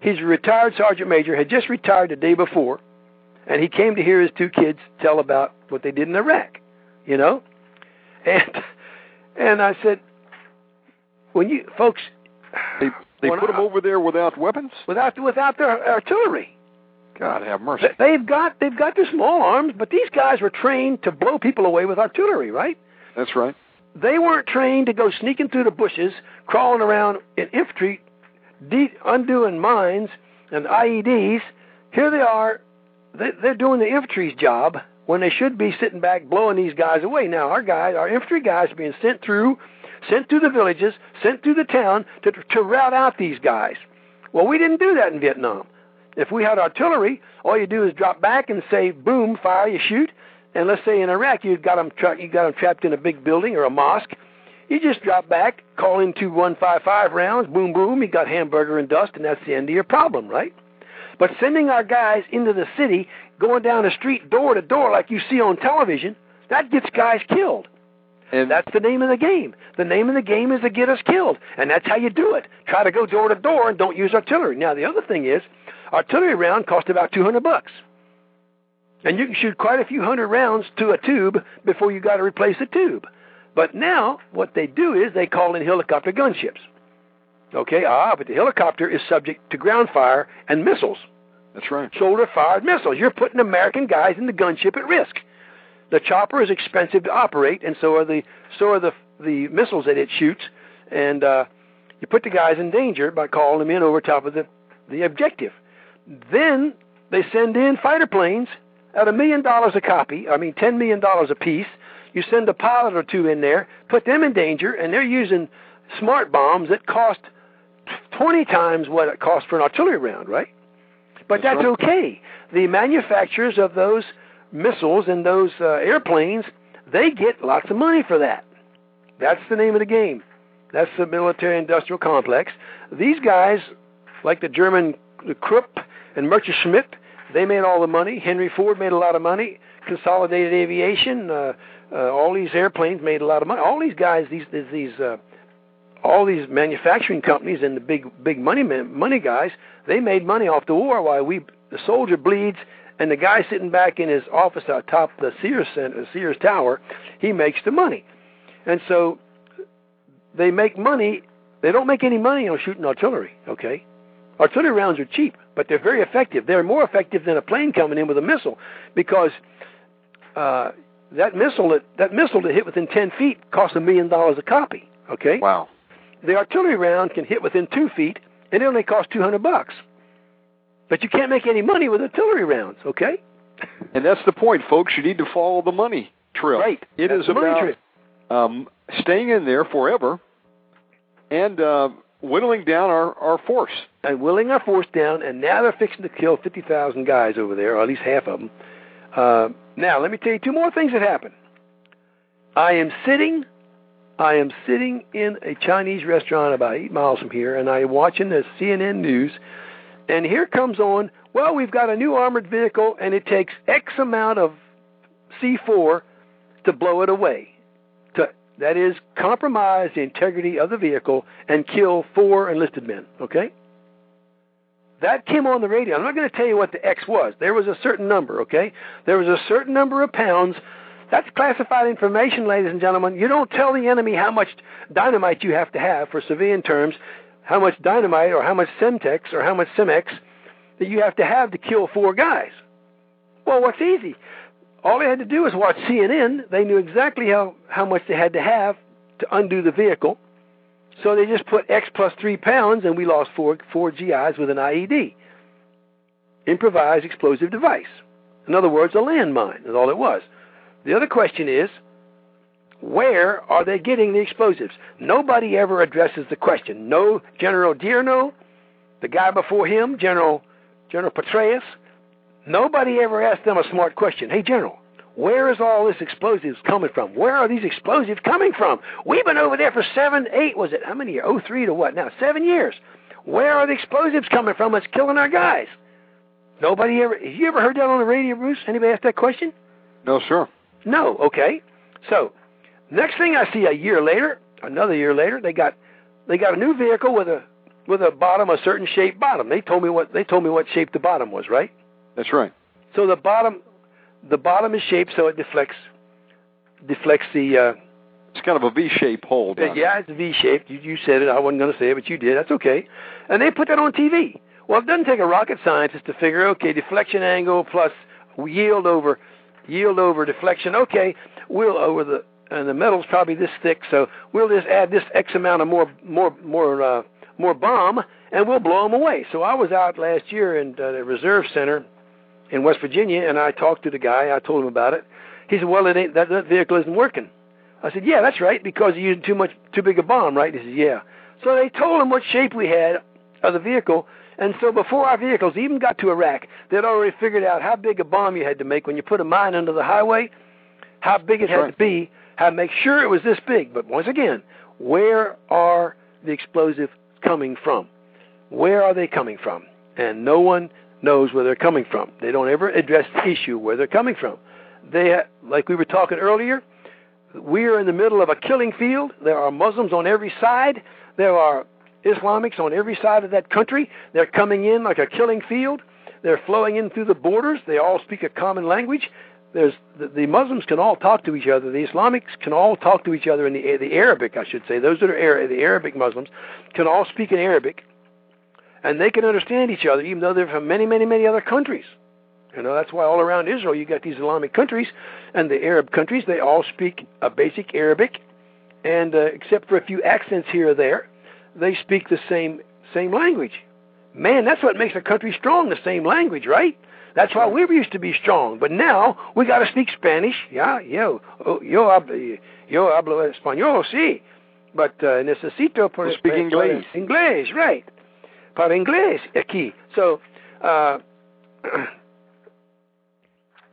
He's a retired sergeant major, had just retired the day before, and he came to hear his two kids tell about what they did in Iraq, you know? And and I said, when you folks, They they put I- them over there without weapons. without without their artillery, God have mercy. They- they've got they've got their small arms, but these guys were trained to blow people away with artillery, right? That's right. They weren't trained to go sneaking through the bushes, crawling around in infantry, de- undoing mines and IEDs. Here they are. They, they're doing the infantry's job when they should be sitting back blowing these guys away. Now our guys, our infantry guys, are being sent through, sent through the villages, sent through the town to to rout out these guys. Well, we didn't do that in Vietnam. If we had artillery, all you do is drop back and say, boom, fire, you shoot. And let's say in Iraq you got them tra- you got them trapped in a big building or a mosque. You just drop back, call in two 155 rounds, boom, boom, you got hamburger and dust, and that's the end of your problem, right? But sending our guys into the city, going down the street door to door like you see on television, that gets guys killed. And That's the name of the game. The name of the game is to get us killed, and that's how you do it. Try to go door to door and don't use artillery. Now the other thing is, artillery round cost about 200 bucks, and you can shoot quite a few hundred rounds to a tube before you got to replace the tube. But now what they do is they call in helicopter gunships. Okay, ah, but the helicopter is subject to ground fire and missiles that's right. shoulder fired missiles. You're putting American guys in the gunship at risk. The chopper is expensive to operate, and so are the so are the the missiles that it shoots, and uh, you put the guys in danger by calling them in over top of the the objective. Then they send in fighter planes at a million dollars a copy. I mean, ten million dollars a piece. You send a pilot or two in there, put them in danger, and they're using smart bombs that cost twenty times what it costs for an artillery round, right? But That's that's, right. okay. The manufacturers of those missiles and those uh, airplanes, they get lots of money for that. That's the name of the game. That's the military-industrial complex. These guys, like the German the Krupp and Messerschmitt, they made all the money. Henry Ford made a lot of money. Consolidated Aviation, uh, uh, all these airplanes made a lot of money. All these guys, these these uh, all these manufacturing companies and the big big money men, money guys, they made money off the war while we the soldier bleeds and the guy sitting back in his office atop the Sears Center, Sears Tower, he makes the money. And so they make money. They don't make any money on shooting artillery, okay? Artillery rounds are cheap, but they're very effective. They're more effective than a plane coming in with a missile because uh, that missile that, that missile to hit within 10 feet costs a million dollars a copy, okay? Wow. The artillery round can hit within two feet and it only costs 200 bucks. But you can't make any money with artillery rounds, okay? And that's the point, folks. You need to follow the money trail. Right. It That's is about um, staying in there forever and uh, whittling down our, our force. and whittling our force down, and now they're fixing to kill 50,000 guys over there, or at least half of them. Uh, now, let me tell you two more things that happened. I am sitting, I am sitting in a Chinese restaurant about eight miles from here, and I am watching the CNN news, and here comes on, well, we've got a new armored vehicle, and it takes X amount of C4 to blow it away. To, that is, compromise the integrity of the vehicle and kill four enlisted men, okay? That came on the radio. I'm not going to tell you what the X was. There was a certain number, okay? There was a certain number of pounds. That's classified information, ladies and gentlemen. You don't tell the enemy how much dynamite you have to have, for civilian terms, how much dynamite or how much Semtex or how much Simex that you have to have to kill four guys. Well, what's easy? All they had to do was watch CNN. They knew exactly how, how much they had to have to undo the vehicle. So they just put X plus three pounds, and we lost four, four GIs with an IED. Improvised explosive device. In other words, a landmine is all it was. The other question is, where are they getting the explosives? Nobody ever addresses the question. No General Odierno, the guy before him, General General Petraeus, nobody ever asked them a smart question. Hey, General, where is all this explosives coming from? Where are these explosives coming from? We've been over there for seven, eight, was it? How many years? Oh, three to what now? Seven years. Where are the explosives coming from that's killing our guys? Nobody ever. Have you ever heard that on the radio, Bruce? Anybody ask that question? No, sir. No. Okay. So, next thing I see a year later, another year later, they got they got a new vehicle with a with a bottom, a certain shaped bottom. They told me what they told me what shape the bottom was, right? That's right. So the bottom the bottom is shaped so it deflects deflects the uh, It's kind of a V-shaped hole. down yeah, it's V shaped. You, you said it. I wasn't going to say it, but you did. That's okay. And they put that on TV. Well, it doesn't take a rocket scientist to figure. Okay, deflection angle plus yield over yield over deflection. Okay, we'll over the and the metal's probably this thick, so we'll just add this X amount of more more more uh, more bomb, and we'll blow them away. So I was out last year in uh, the reserve center in West Virginia, and I talked to the guy. I told him about it. He said, "Well, it ain't that, that vehicle isn't working." I said, "Yeah, that's right, because you're using too much, too big a bomb, right?" He said, "Yeah." So they told him what shape we had of the vehicle, and so before our vehicles even got to Iraq, they'd already figured out how big a bomb you had to make when you put a mine under the highway, how big it That's had right. to be, how to make sure it was this big. But once again, where are the explosives coming from? Where are they coming from? And no one knows where they're coming from. They don't ever address the issue where they're coming from. They, like we were talking earlier, we are in the middle of a killing field. There are Muslims on every side. There are Islamics on every side of that country. They're coming in like a killing field. They're flowing in through the borders. They all speak a common language. There's the, the Muslims can all talk to each other. The Islamics can all talk to each other in the the Arabic, I should say. Those that are the Arabic Muslims can all speak in Arabic, and they can understand each other, even though they're from many, many, many other countries. You know that's why all around Israel you got these Islamic countries, and the Arab countries they all speak a basic Arabic, and uh, except for a few accents here or there, they speak the same same language. Man, that's what makes a country strong, the same language, right? That's why we used to be strong, but now we got to speak Spanish. Yeah, yo, oh, yo, hablo, yo hablo español, sí, but uh, necesito por We'll speak para- inglés. Inglés, right? Para inglés aquí. So, uh,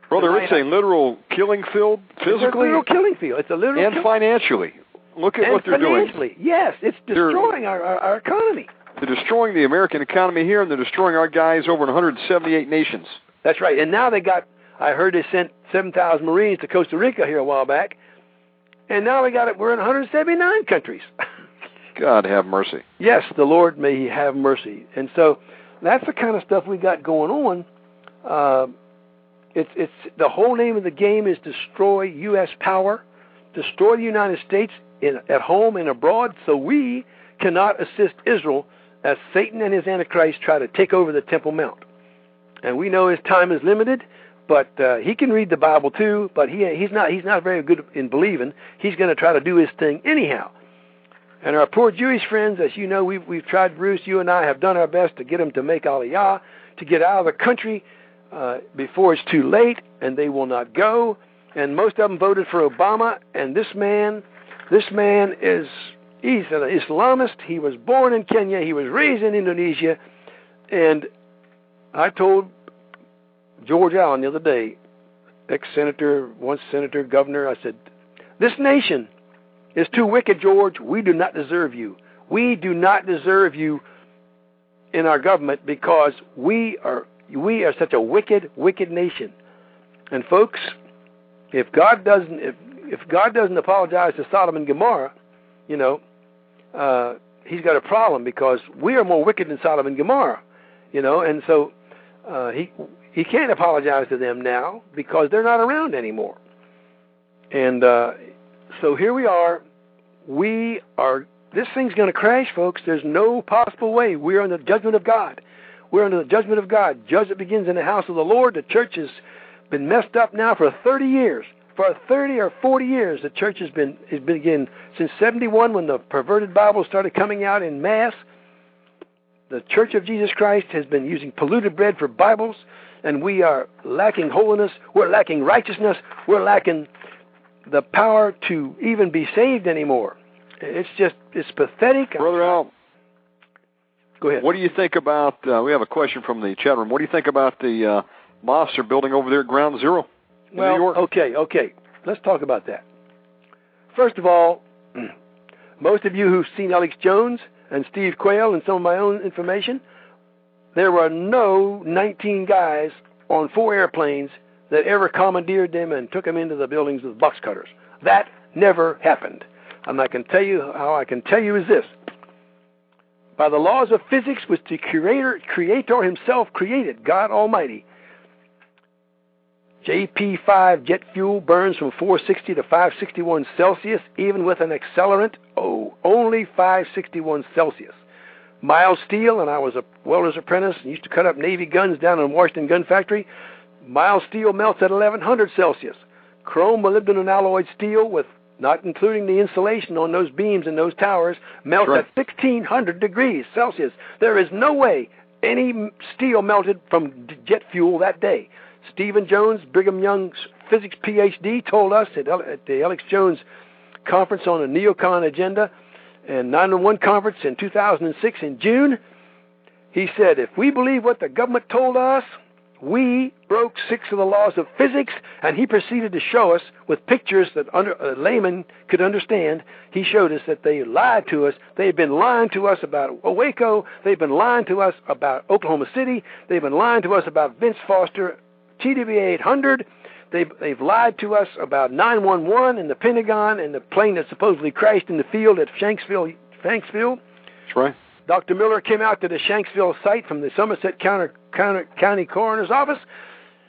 Brother, it's a literal killing field it's a physically literal killing field. It's a literal and kill- financially. Look at and what they're doing. financially. Yes, it's destroying our, our, our economy. They're destroying the American economy here, and they're destroying our guys over in 178 nations. That's right. And now they got. I heard they sent 7,000 Marines to Costa Rica here a while back, and now we got it. We're in 179 countries. God have mercy. yes, the Lord may He have mercy. And so that's the kind of stuff we got going on. Uh, it's it's the whole name of the game is destroy U.S. power, destroy the United States in, at home and abroad, so we cannot assist Israel as Satan and his Antichrist try to take over the Temple Mount. And we know his time is limited, but uh, he can read the Bible too. But he he's not he's not very good in believing. He's going to try to do his thing anyhow. And our poor Jewish friends, as you know, we've we've tried, Bruce. You and I have done our best to get them to make Aliyah, to get out of the country uh, before it's too late, and they will not go. And most of them voted for Obama. And this man, this man is he's an Islamist. He was born in Kenya. He was raised in Indonesia. And I told George Allen the other day, ex-senator, once senator, governor, I said, this nation is too wicked, George. We do not deserve you. We do not deserve you in our government because we are we are such a wicked, wicked nation. And folks, if God doesn't if if God doesn't apologize to Sodom and Gomorrah, you know, uh, he's got a problem because we are more wicked than Sodom and Gomorrah, you know, and so uh, he he can't apologize to them now because they're not around anymore. And uh, so here we are. We are. This thing's going to crash, folks. There's no possible way. We're under the judgment of God. We're under the judgment of God. Judgment begins in the house of the Lord. The church has been messed up now for 30 years. For 30 or 40 years, the church has been has been again since 71 when the perverted Bible started coming out in mass. The Church of Jesus Christ has been using polluted bread for Bibles, and we are lacking holiness. We're lacking righteousness. We're lacking the power to even be saved anymore. It's just it's pathetic. Brother Al, go ahead. What do you think about? Uh, we have a question from the chat room. What do you think about the uh, mosques building over there at Ground Zero well, New York? okay, okay. Let's talk about that. First of all, most of you who've seen Alex Jones and Steve Quayle and some of my own information, there were no 19 guys on four airplanes that ever commandeered them and took them into the buildings with box cutters. That never happened. And I can tell you how I can tell you is this. By the laws of physics which the creator, creator himself created, God Almighty, JP5 jet fuel burns from 460 to 561 Celsius, even with an accelerant, oh, only 561 Celsius. Mild steel, and I was a welder's apprentice and used to cut up Navy guns down in Washington Gun Factory. Mild steel melts at 1100 Celsius. Chrome molybdenum alloyed steel, with not including the insulation on those beams and those towers, melts Sure. at 1600 degrees Celsius. There is no way any steel melted from jet fuel that day. Stephen Jones, Brigham Young's physics PhD, told us at, at the Alex Jones conference on the neocon agenda and 911 conference in 2006 in June. He said, if we believe what the government told us, we broke six of the laws of physics, and he proceeded to show us with pictures that under, uh, a layman could understand. He showed us that they lied to us. They've been lying to us about Waco. They've been lying to us about Oklahoma City. They've been lying to us about Vince Foster, TWA 800. They've, they've lied to us about 911 and the Pentagon and the plane that supposedly crashed in the field at Shanksville. Shanksville. That's right. Dr. Miller came out to the Shanksville site from the Somerset County, County, County Coroner's Office.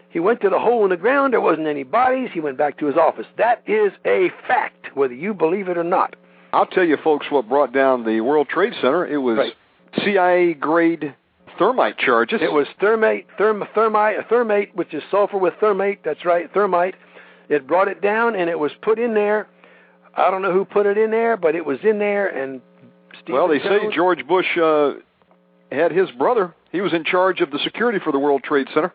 He went to the hole in the ground. There wasn't any bodies. He went back to his office. That is a fact, whether you believe it or not. I'll tell you, folks, what brought down the World Trade Center. It was Right. CIA grade thermite charges. It was thermate, therm, thermite, thermate, which is sulfur with thermate. That's right, thermite. It brought it down, and it was put in there. I don't know who put it in there, but it was in there. And Stephen well, they say George Bush uh, had his brother. He was in charge of the security for the World Trade Center.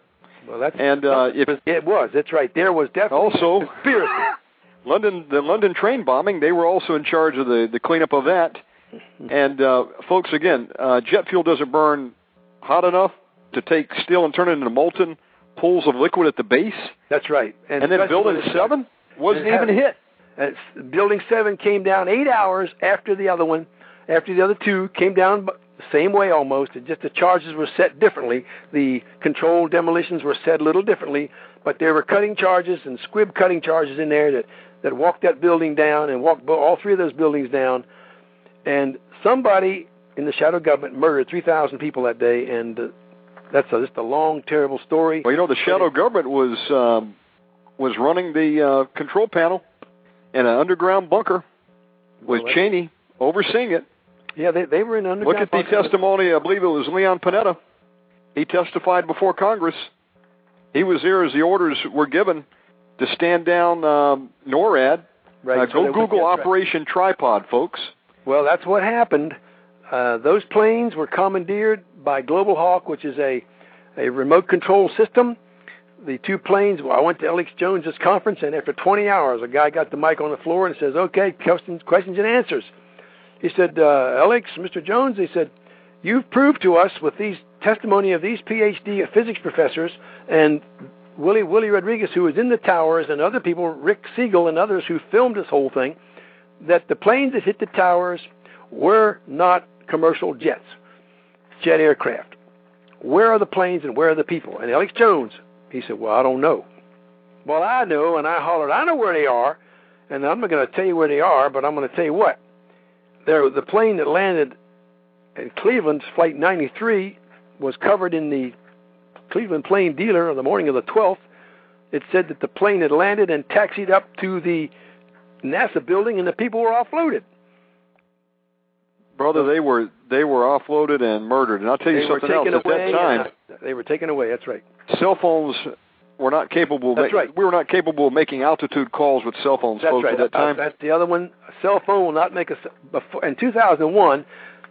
Well, that's And uh, if it was. That's right. There was definitely Also- conspiracy. London, the London train bombing, they were also in charge of the the cleanup of that. And uh, folks, again, uh, jet fuel doesn't burn hot enough to take steel and turn it into molten pools of liquid at the base. That's right. And, then building seven wasn't it even hit. Uh, building seven came down eight hours after the other one, after the other two came down the same way almost. Just the charges were set differently. The controlled demolitions were set a little differently, but there were cutting charges and squib cutting charges in there that that walked that building down and walked all three of those buildings down. And somebody in the shadow government murdered 3,000 people that day, and uh, that's a, just a long, terrible story. Well, you know, the shadow government was um, was running the uh, control panel in an underground bunker with well, Cheney overseeing it. Yeah, they they were in underground. Look at the bunker. testimony. I believe it was Leon Panetta. He testified before Congress. He was there as the orders were given to stand down um, NORAD. Right. Uh, so go Google right. Operation Tripod, folks. Well, that's what happened. Uh, those planes were commandeered by Global Hawk, which is a a remote control system the two planes. Well, I went to Alex Jones's conference, and after 20 hours, a guy got the mic on the floor and says, "Okay, questions, questions and answers." He said, uh, "Alex, Mr. Jones," he said, "you've proved to us with these testimony of these PhD physics professors and Willie Willie Rodriguez, who was in the towers, and other people, Rick Siegel and others who filmed this whole thing, that the planes that hit the towers were not commercial jets, jet aircraft. Where are the planes and where are the people?" And Alex Jones he said, Well, I don't know. Well, I know, and I hollered, I know where they are, and I'm not going to tell you where they are, but I'm going to tell you what. There, the plane that landed in Cleveland, Flight 93, was covered in the Cleveland Plain Dealer on the morning of the 12th. It said that the plane had landed and taxied up to the NASA building, and the people were offloaded. Brother, they were they were offloaded and murdered. And I'll tell you they something else. At that time, they were taken away. That's right. Cell phones were not capable. That's ma- right. We were not capable of making altitude calls with cell phones, That's folks, right. at that time. That's the other one. A cell phone will not make a. Before, in 2001,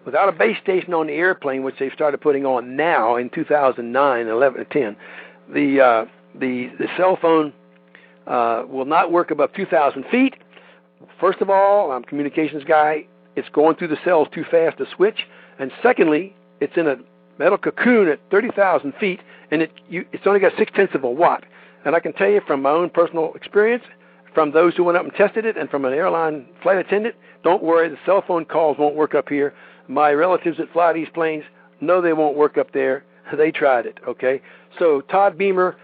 without a base station on the airplane, which they've started putting on now in 2009, 11, 10, the uh, the the cell phone uh, will not work above 2,000 feet. First of all, I'm a communications guy it's going through the cells too fast to switch. And secondly, it's in a metal cocoon at 30,000 feet, and it you, it's only got six tenths of a watt. And I can tell you from my own personal experience, from those who went up and tested it, and from an airline flight attendant, don't worry, the cell phone calls won't work up here. My relatives that fly these planes know they won't work up there. They tried it, okay? So Todd Beamer,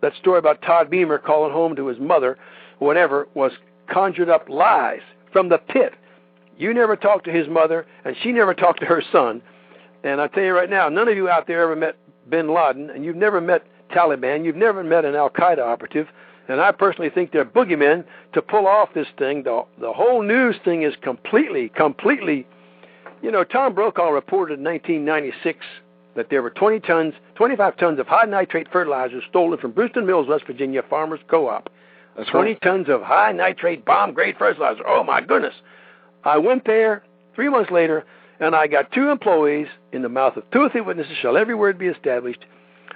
that story about Todd Beamer calling home to his mother, whatever, was conjured up lies from the pit you never talked to his mother, and she never talked to her son. And I tell you right now, none of you out there ever met Bin Laden, and you've never met Taliban, you've never met an Al Qaeda operative. And I personally think they're boogeymen to pull off this thing. The the whole news thing is completely, completely. You know, Tom Brokaw reported in 1996 that there were 20 tons, 25 tons of high nitrate fertilizer stolen from Brewston Mills, West Virginia Farmers Co-op. That's 20 right. tons of high nitrate bomb grade fertilizer. Oh my goodness! I went there three months later, and I got two employees in the mouth of two or three witnesses shall every word be established.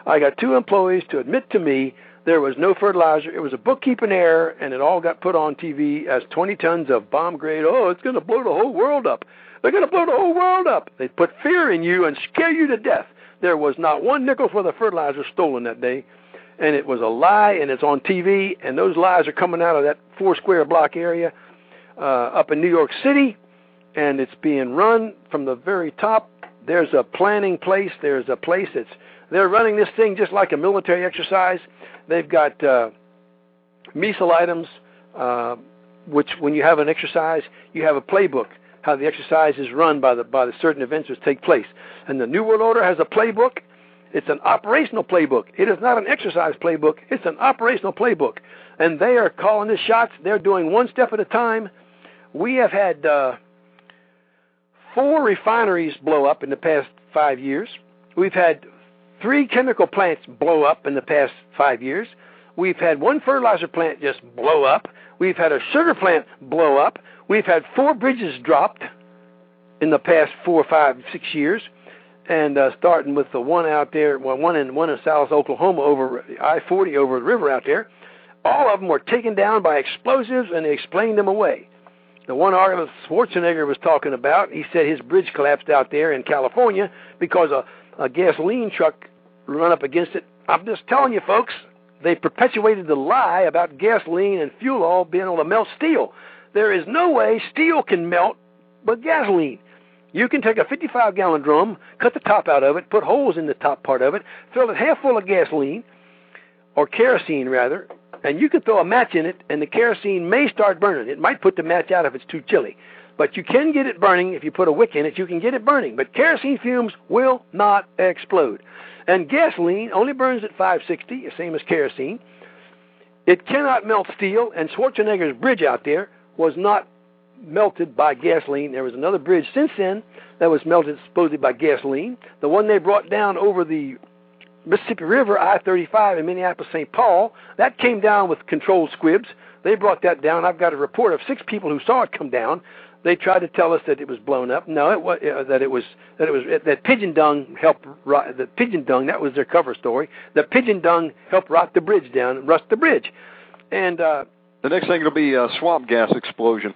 I got two employees to admit to me there was no fertilizer. It was a bookkeeping error, and it all got put on TV as 20 tons of bomb grade. Oh, it's going to blow the whole world up. They're going to blow the whole world up. They put fear in you and scare you to death. There was not one nickel for the fertilizer stolen that day, and it was a lie, and it's on TV, and those lies are coming out of that four square block area uh, up in New York City, and it's being run from the very top. There's a planning place. There's a place that's they're running this thing just like a military exercise. They've got uh, missile items, uh, which when you have an exercise, you have a playbook how the exercise is run by the by the certain events that take place. And the New World Order has a playbook. It's an operational playbook. It is not an exercise playbook. It's an operational playbook. And they are calling the shots. They're doing one step at a time we have had uh, four refineries blow up in the past five years. We've had three chemical plants blow up in the past five years. We've had one fertilizer plant just blow up. We've had a sugar plant blow up. We've had four bridges dropped in the past four, five, six years. And uh, starting with the one out there, well, one in one in South Oklahoma over I-40 over the river out there, all of them were taken down by explosives, and they explained them away. The one Arnold Schwarzenegger was talking about, he said his bridge collapsed out there in California because a, a gasoline truck run up against it. I'm just telling you, folks, they perpetuated the lie about gasoline and fuel oil being able to melt steel. There is no way steel can melt but gasoline. You can take a 55 gallon drum, cut the top out of it, put holes in the top part of it, fill it half full of gasoline, or kerosene rather, and you can throw a match in it, and the kerosene may start burning. It might put the match out if it's too chilly. But you can get it burning if you put a wick in it. You can get it burning. But kerosene fumes will not explode. And gasoline only burns at 560, the same as kerosene. It cannot melt steel, and Schwarzenegger's bridge out there was not melted by gasoline. There was another bridge since then that was melted supposedly by gasoline. The one they brought down over the Mississippi River, I 35 in Minneapolis, St. Paul, that came down with controlled squibs. They brought that down. I've got a report of six people who saw it come down. They tried to tell us that it was blown up. No, it was uh, that it was that it was that pigeon dung helped rot the pigeon dung. That was their cover story. The pigeon dung helped rot the bridge down, rust the bridge, and uh, the next thing it'll be a swamp gas explosion.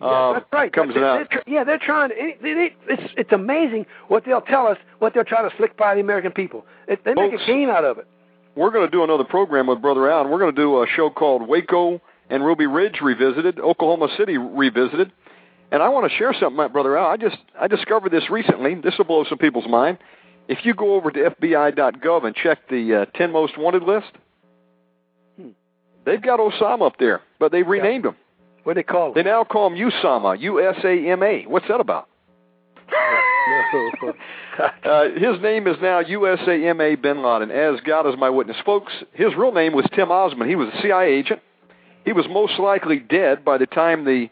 Yeah, uh, that's right. Comes they, out. They're, yeah, they're trying. To, they, they, it's it's amazing what they'll tell us, what they're trying to slick by the American people. It, they make a game out of it. We're going to do another program with Brother Allen. We're going to do a show called Waco and Ruby Ridge Revisited, Oklahoma City Revisited. And I want to share something, my brother Al. I just I discovered this recently. This will blow some people's mind. If you go over to FBI.gov and check the uh, 10 most wanted list, hmm. they've got Osama up there, but they renamed yeah. him. What do they call him? They now call him Usama, U S A M A. What's that about? uh, his name is now USAMA Bin Laden, as God is my witness. Folks, his real name was Tim Osman. He was a CIA agent. He was most likely dead by the time the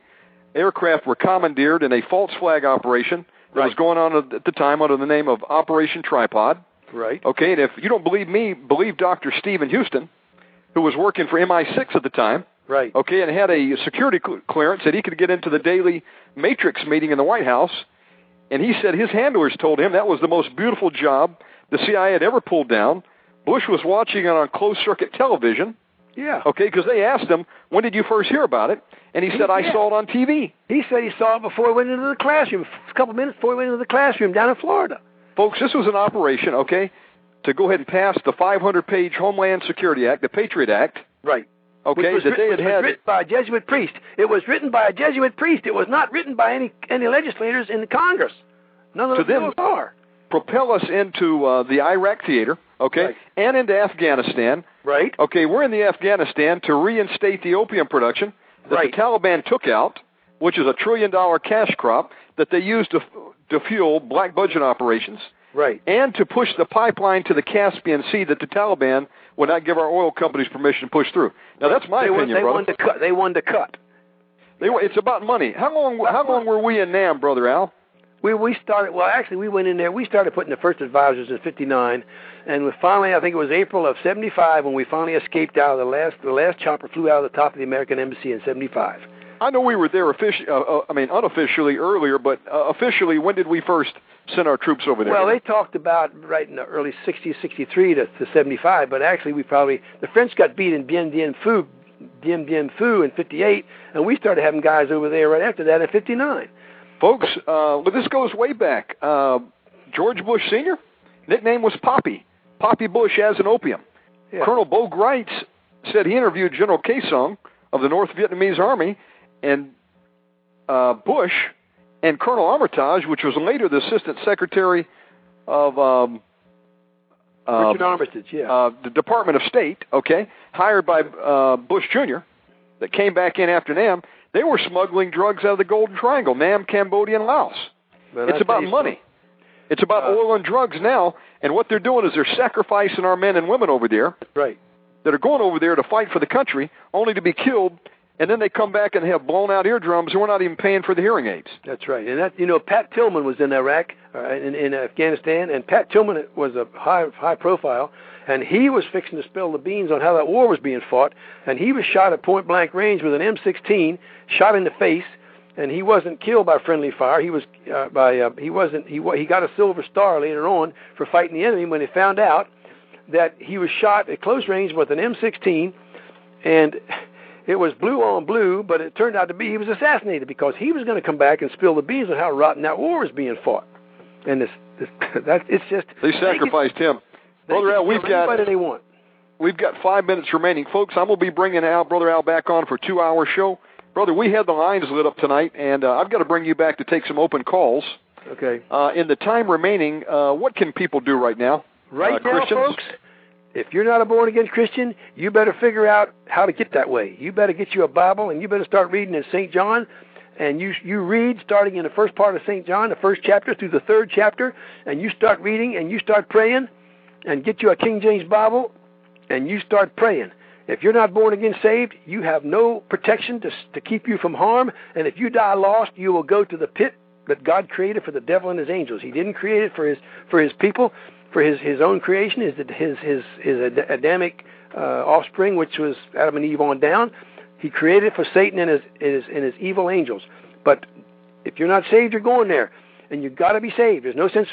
aircraft were commandeered in a false flag operation that right. was going on at the time under the name of Operation Tripod. Right. Okay, and if you don't believe me, believe Dr. Stephen Houston, who was working for MI6 at the time. Right. Okay, and had a security clearance that he could get into the daily Matrix meeting in the White House. And he said his handlers told him that was the most beautiful job the CIA had ever pulled down. Bush was watching it on closed circuit television. Yeah. Okay, because they asked him, when did you first hear about it? And he, He- said, I yeah. saw it on TV. He said he saw it before he went into the classroom. A couple minutes before he went into the classroom down in Florida. Folks, this was an operation, okay, to go ahead and pass the 500 page Homeland Security Act, the Patriot Act, Right. Okay, which was, that writ- they which had was written by a Jesuit priest. It was written by a Jesuit priest. It was not written by any any legislators in the Congress. None of To the them- are. propel us into uh, the Iraq theater, okay, Right. and into Afghanistan. Right. Okay, we're in the Afghanistan to reinstate the opium production that Right. the Taliban took out, which is a trillion dollar cash crop that they used to, to fuel black budget operations, Right. and to push the pipeline to the Caspian Sea that the Taliban would not give our oil companies permission to push through. Now that's my they opinion, won, they brother. wanted to cut. They wanted to cut. They it's about money. How long? How long were we in Nam, brother Al? We we started. Well, actually, we went in there. We started putting the first advisors in '59, and we finally, I think it was April of '75 when we finally escaped out of the last. The last chopper flew out of the top of the American embassy in '75. I know we were there officially. Uh, uh, I mean, unofficially earlier, but uh, officially, when did we first send our troops over there? Well, they talked about right in the early '60s, '63 to, to '75, but actually, we probably the French got beat in Bien Bien Phu, Dien Bien Phu in '58, and we started having guys over there right after that in '59. Folks, uh, well, this goes way back. Uh, George Bush Sr., nickname was Poppy. Poppy Bush as an opium. Yeah. Colonel Bo Gritz said he interviewed General Khun Sa of the North Vietnamese Army, and uh, Bush and Colonel Armitage, which was later the Assistant Secretary of um, uh, Richard Armitage, yeah. uh, the Department of State, okay, hired by uh, Bush Jr., that came back in after Nam, they were smuggling drugs out of the Golden Triangle, Nam, Cambodia, and Laos. But it's about money. It's about Uh, oil and drugs now, and what they're doing is they're sacrificing our men and women over there. Right. that are going over there to fight for the country, only to be killed, and then they come back and have blown out eardrums, and we're not even paying for the hearing aids. That's right. And that you know, Pat Tillman was in Iraq, uh, in, in Afghanistan, and Pat Tillman was a high high profile, and he was fixing to spill the beans on how that war was being fought, and he was shot at point blank range with an M16, shot in the face, and he wasn't killed by friendly fire. He was uh, by uh, he wasn't he he got a silver star later on for fighting the enemy when they found out that he was shot at close range with an M16, and it was blue on blue, but it turned out to be he was assassinated because he was going to come back and spill the beans on how rotten that war was being fought. And this, this that it's just They sacrificed him. Brother Al, we've got anybody they want. we've got five minutes remaining, folks. I'm gonna be bringing Al, brother Al, back on for two hour show. Brother, we had the lines lit up tonight, and uh, I've got to bring you back to take some open calls. Okay. Uh, in the time remaining, uh, what can people do right now? Right uh, now, Christians? folks, if you're not a born again Christian, you better figure out how to get that way. You better get you a Bible and you better start reading in St. John. And you you read starting in the first part of St. John, the first chapter through the third chapter, and you start reading and you start praying, and get you a King James Bible, and you start praying. If you're not born again saved, you have no protection to to keep you from harm, and if you die lost, you will go to the pit that God created for the devil and his angels. He didn't create it for his for his people, for his his own creation, is his his his Adamic uh, offspring, which was Adam and Eve on down. He created it for Satan and his, his and his evil angels. But if you're not saved, you're going there, and you've got to be saved. There's no sense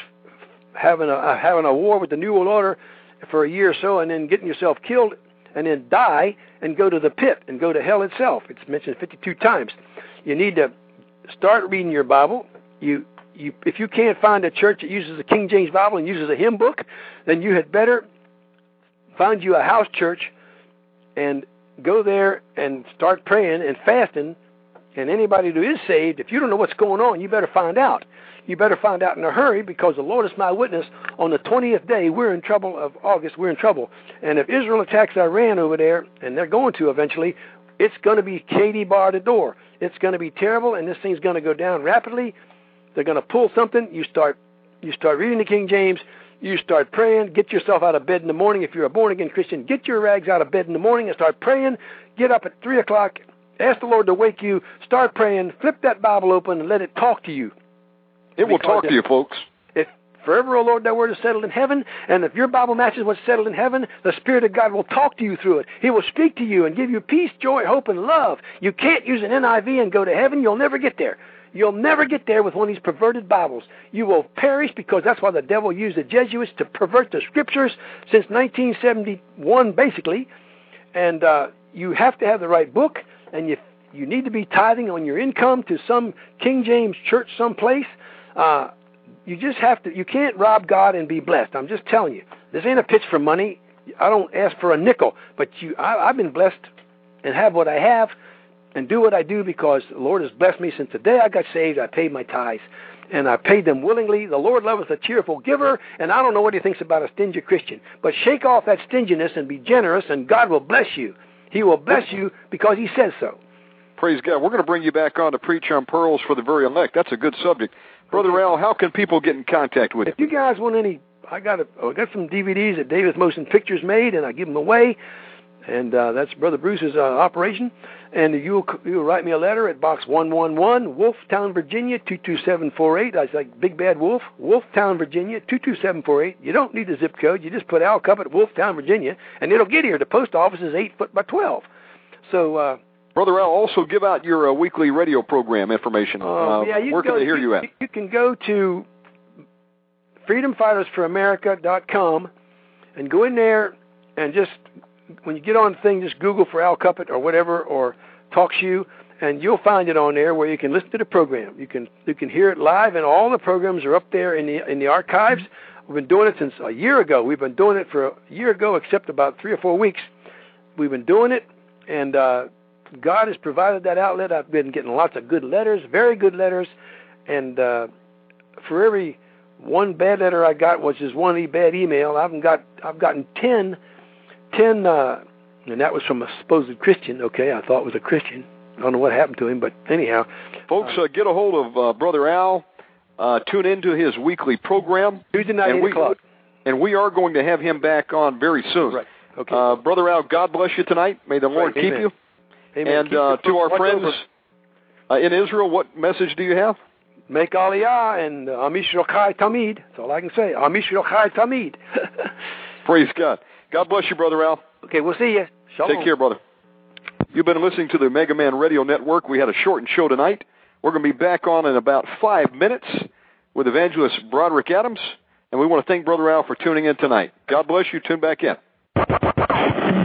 having a having a war with the New World Order for a year or so, and then getting yourself killed, and then die and go to the pit and go to hell itself. It's mentioned 52 times. You need to start reading your Bible. You you if you can't find a church that uses the King James Bible and uses a hymn book, then you had better find you a house church and go there and start praying and fasting. And anybody who is saved, if you don't know what's going on, you better find out. You better find out in a hurry because the Lord is my witness. On the 20th day, we're in trouble of August, we're in trouble. And if Israel attacks Iran over there, and they're going to eventually, it's going to be Katie bar the door. It's going to be terrible, and this thing's going to go down rapidly. They're going to pull something. You start, you start reading the King James. You start praying. Get yourself out of bed in the morning. If you're a born again Christian, get your rags out of bed in the morning and start praying. Get up at three o'clock. Ask the Lord to wake you. Start praying. Flip that Bible open and let it talk to you. It will Because talk to you, folks. If forever, O Lord, thy word is settled in heaven, and if your Bible matches what's settled in heaven, the Spirit of God will talk to you through it. He will speak to you and give you peace, joy, hope, and love. You can't use an NIV and go to heaven. You'll never get there. You'll never get there with one of these perverted Bibles. You will perish because that's why the devil used the Jesuits to pervert the Scriptures since 1971, basically. And uh, you have to have the right book, and you you need to be tithing on your income to some King James church someplace. Uh, you just have to. You can't rob God and be blessed. I'm just telling you. This ain't a pitch for money. I don't ask for a nickel, but you. I, I've been blessed and have what I have, and do what I do because the Lord has blessed me since the day I got saved. I paid my tithes, and I paid them willingly. The Lord loveth a cheerful giver, and I don't know what He thinks about a stingy Christian. But shake off that stinginess and be generous, and God will bless you. He will bless you because He says so. Praise God. We're going to bring you back on to preach on pearls for the very elect. That's a good subject. Brother Al, how can people get in contact with you? If you guys want any, I got a, I got some DVDs that Davis Motion Pictures made, and I give them away. And uh, that's Brother Bruce's uh, operation. And you'll you'll write me a letter at Box 111, Wolftown, Virginia 22748. I like Big Bad Wolf, Wolftown, Virginia 22748. You don't need the zip code. You just put Al Cuppett, Wolftown, Virginia, and it'll get here. The post office is eight foot by twelve. So. uh Brother Al, also give out your uh, weekly radio program information. uh, uh, yeah, you where can can go, they hear you at? You can go to freedomfightersforamerica.com and go in there and just when you get on the thing, just Google for Al Cuppett or whatever or TalkShoe, and you'll find it on there where you can listen to the program. You can you can hear it live, and all the programs are up there in the in the archives. We've been doing it since a year ago. We've been doing it for a year ago, except about three or four weeks. We've been doing it, and uh, God has provided that outlet. I've been getting lots of good letters, very good letters, and uh, for every one bad letter I got, which is one bad email, I've got I've gotten ten, ten, uh, and that was from a supposed Christian. Okay, I thought was a Christian. I don't know what happened to him, but anyhow, Folks, uh, get a hold of uh, Brother Al. Uh, tune into his weekly program, Tuesday night And eight we- o'clock. and we are going to have him back on very soon. Right. Okay. Uh, Brother Al, God bless you tonight. May the Lord Right. keep Amen. you. Amen. And Keep uh, to our friends uh, in Israel, what message do you have? make Aliyah and uh, Amish Rochai Tamid. That's all I can say. Amish Rochai Tamid. Praise God. God bless you, Brother Al. okay, we'll see you. Shalom. Take care, brother. You've been listening to the Omega Man Radio Network. We had a shortened show tonight. We're going to be back on in about five minutes with evangelist Broderick Adams. And we want to thank Brother Al for tuning in tonight. God bless you. Tune back in.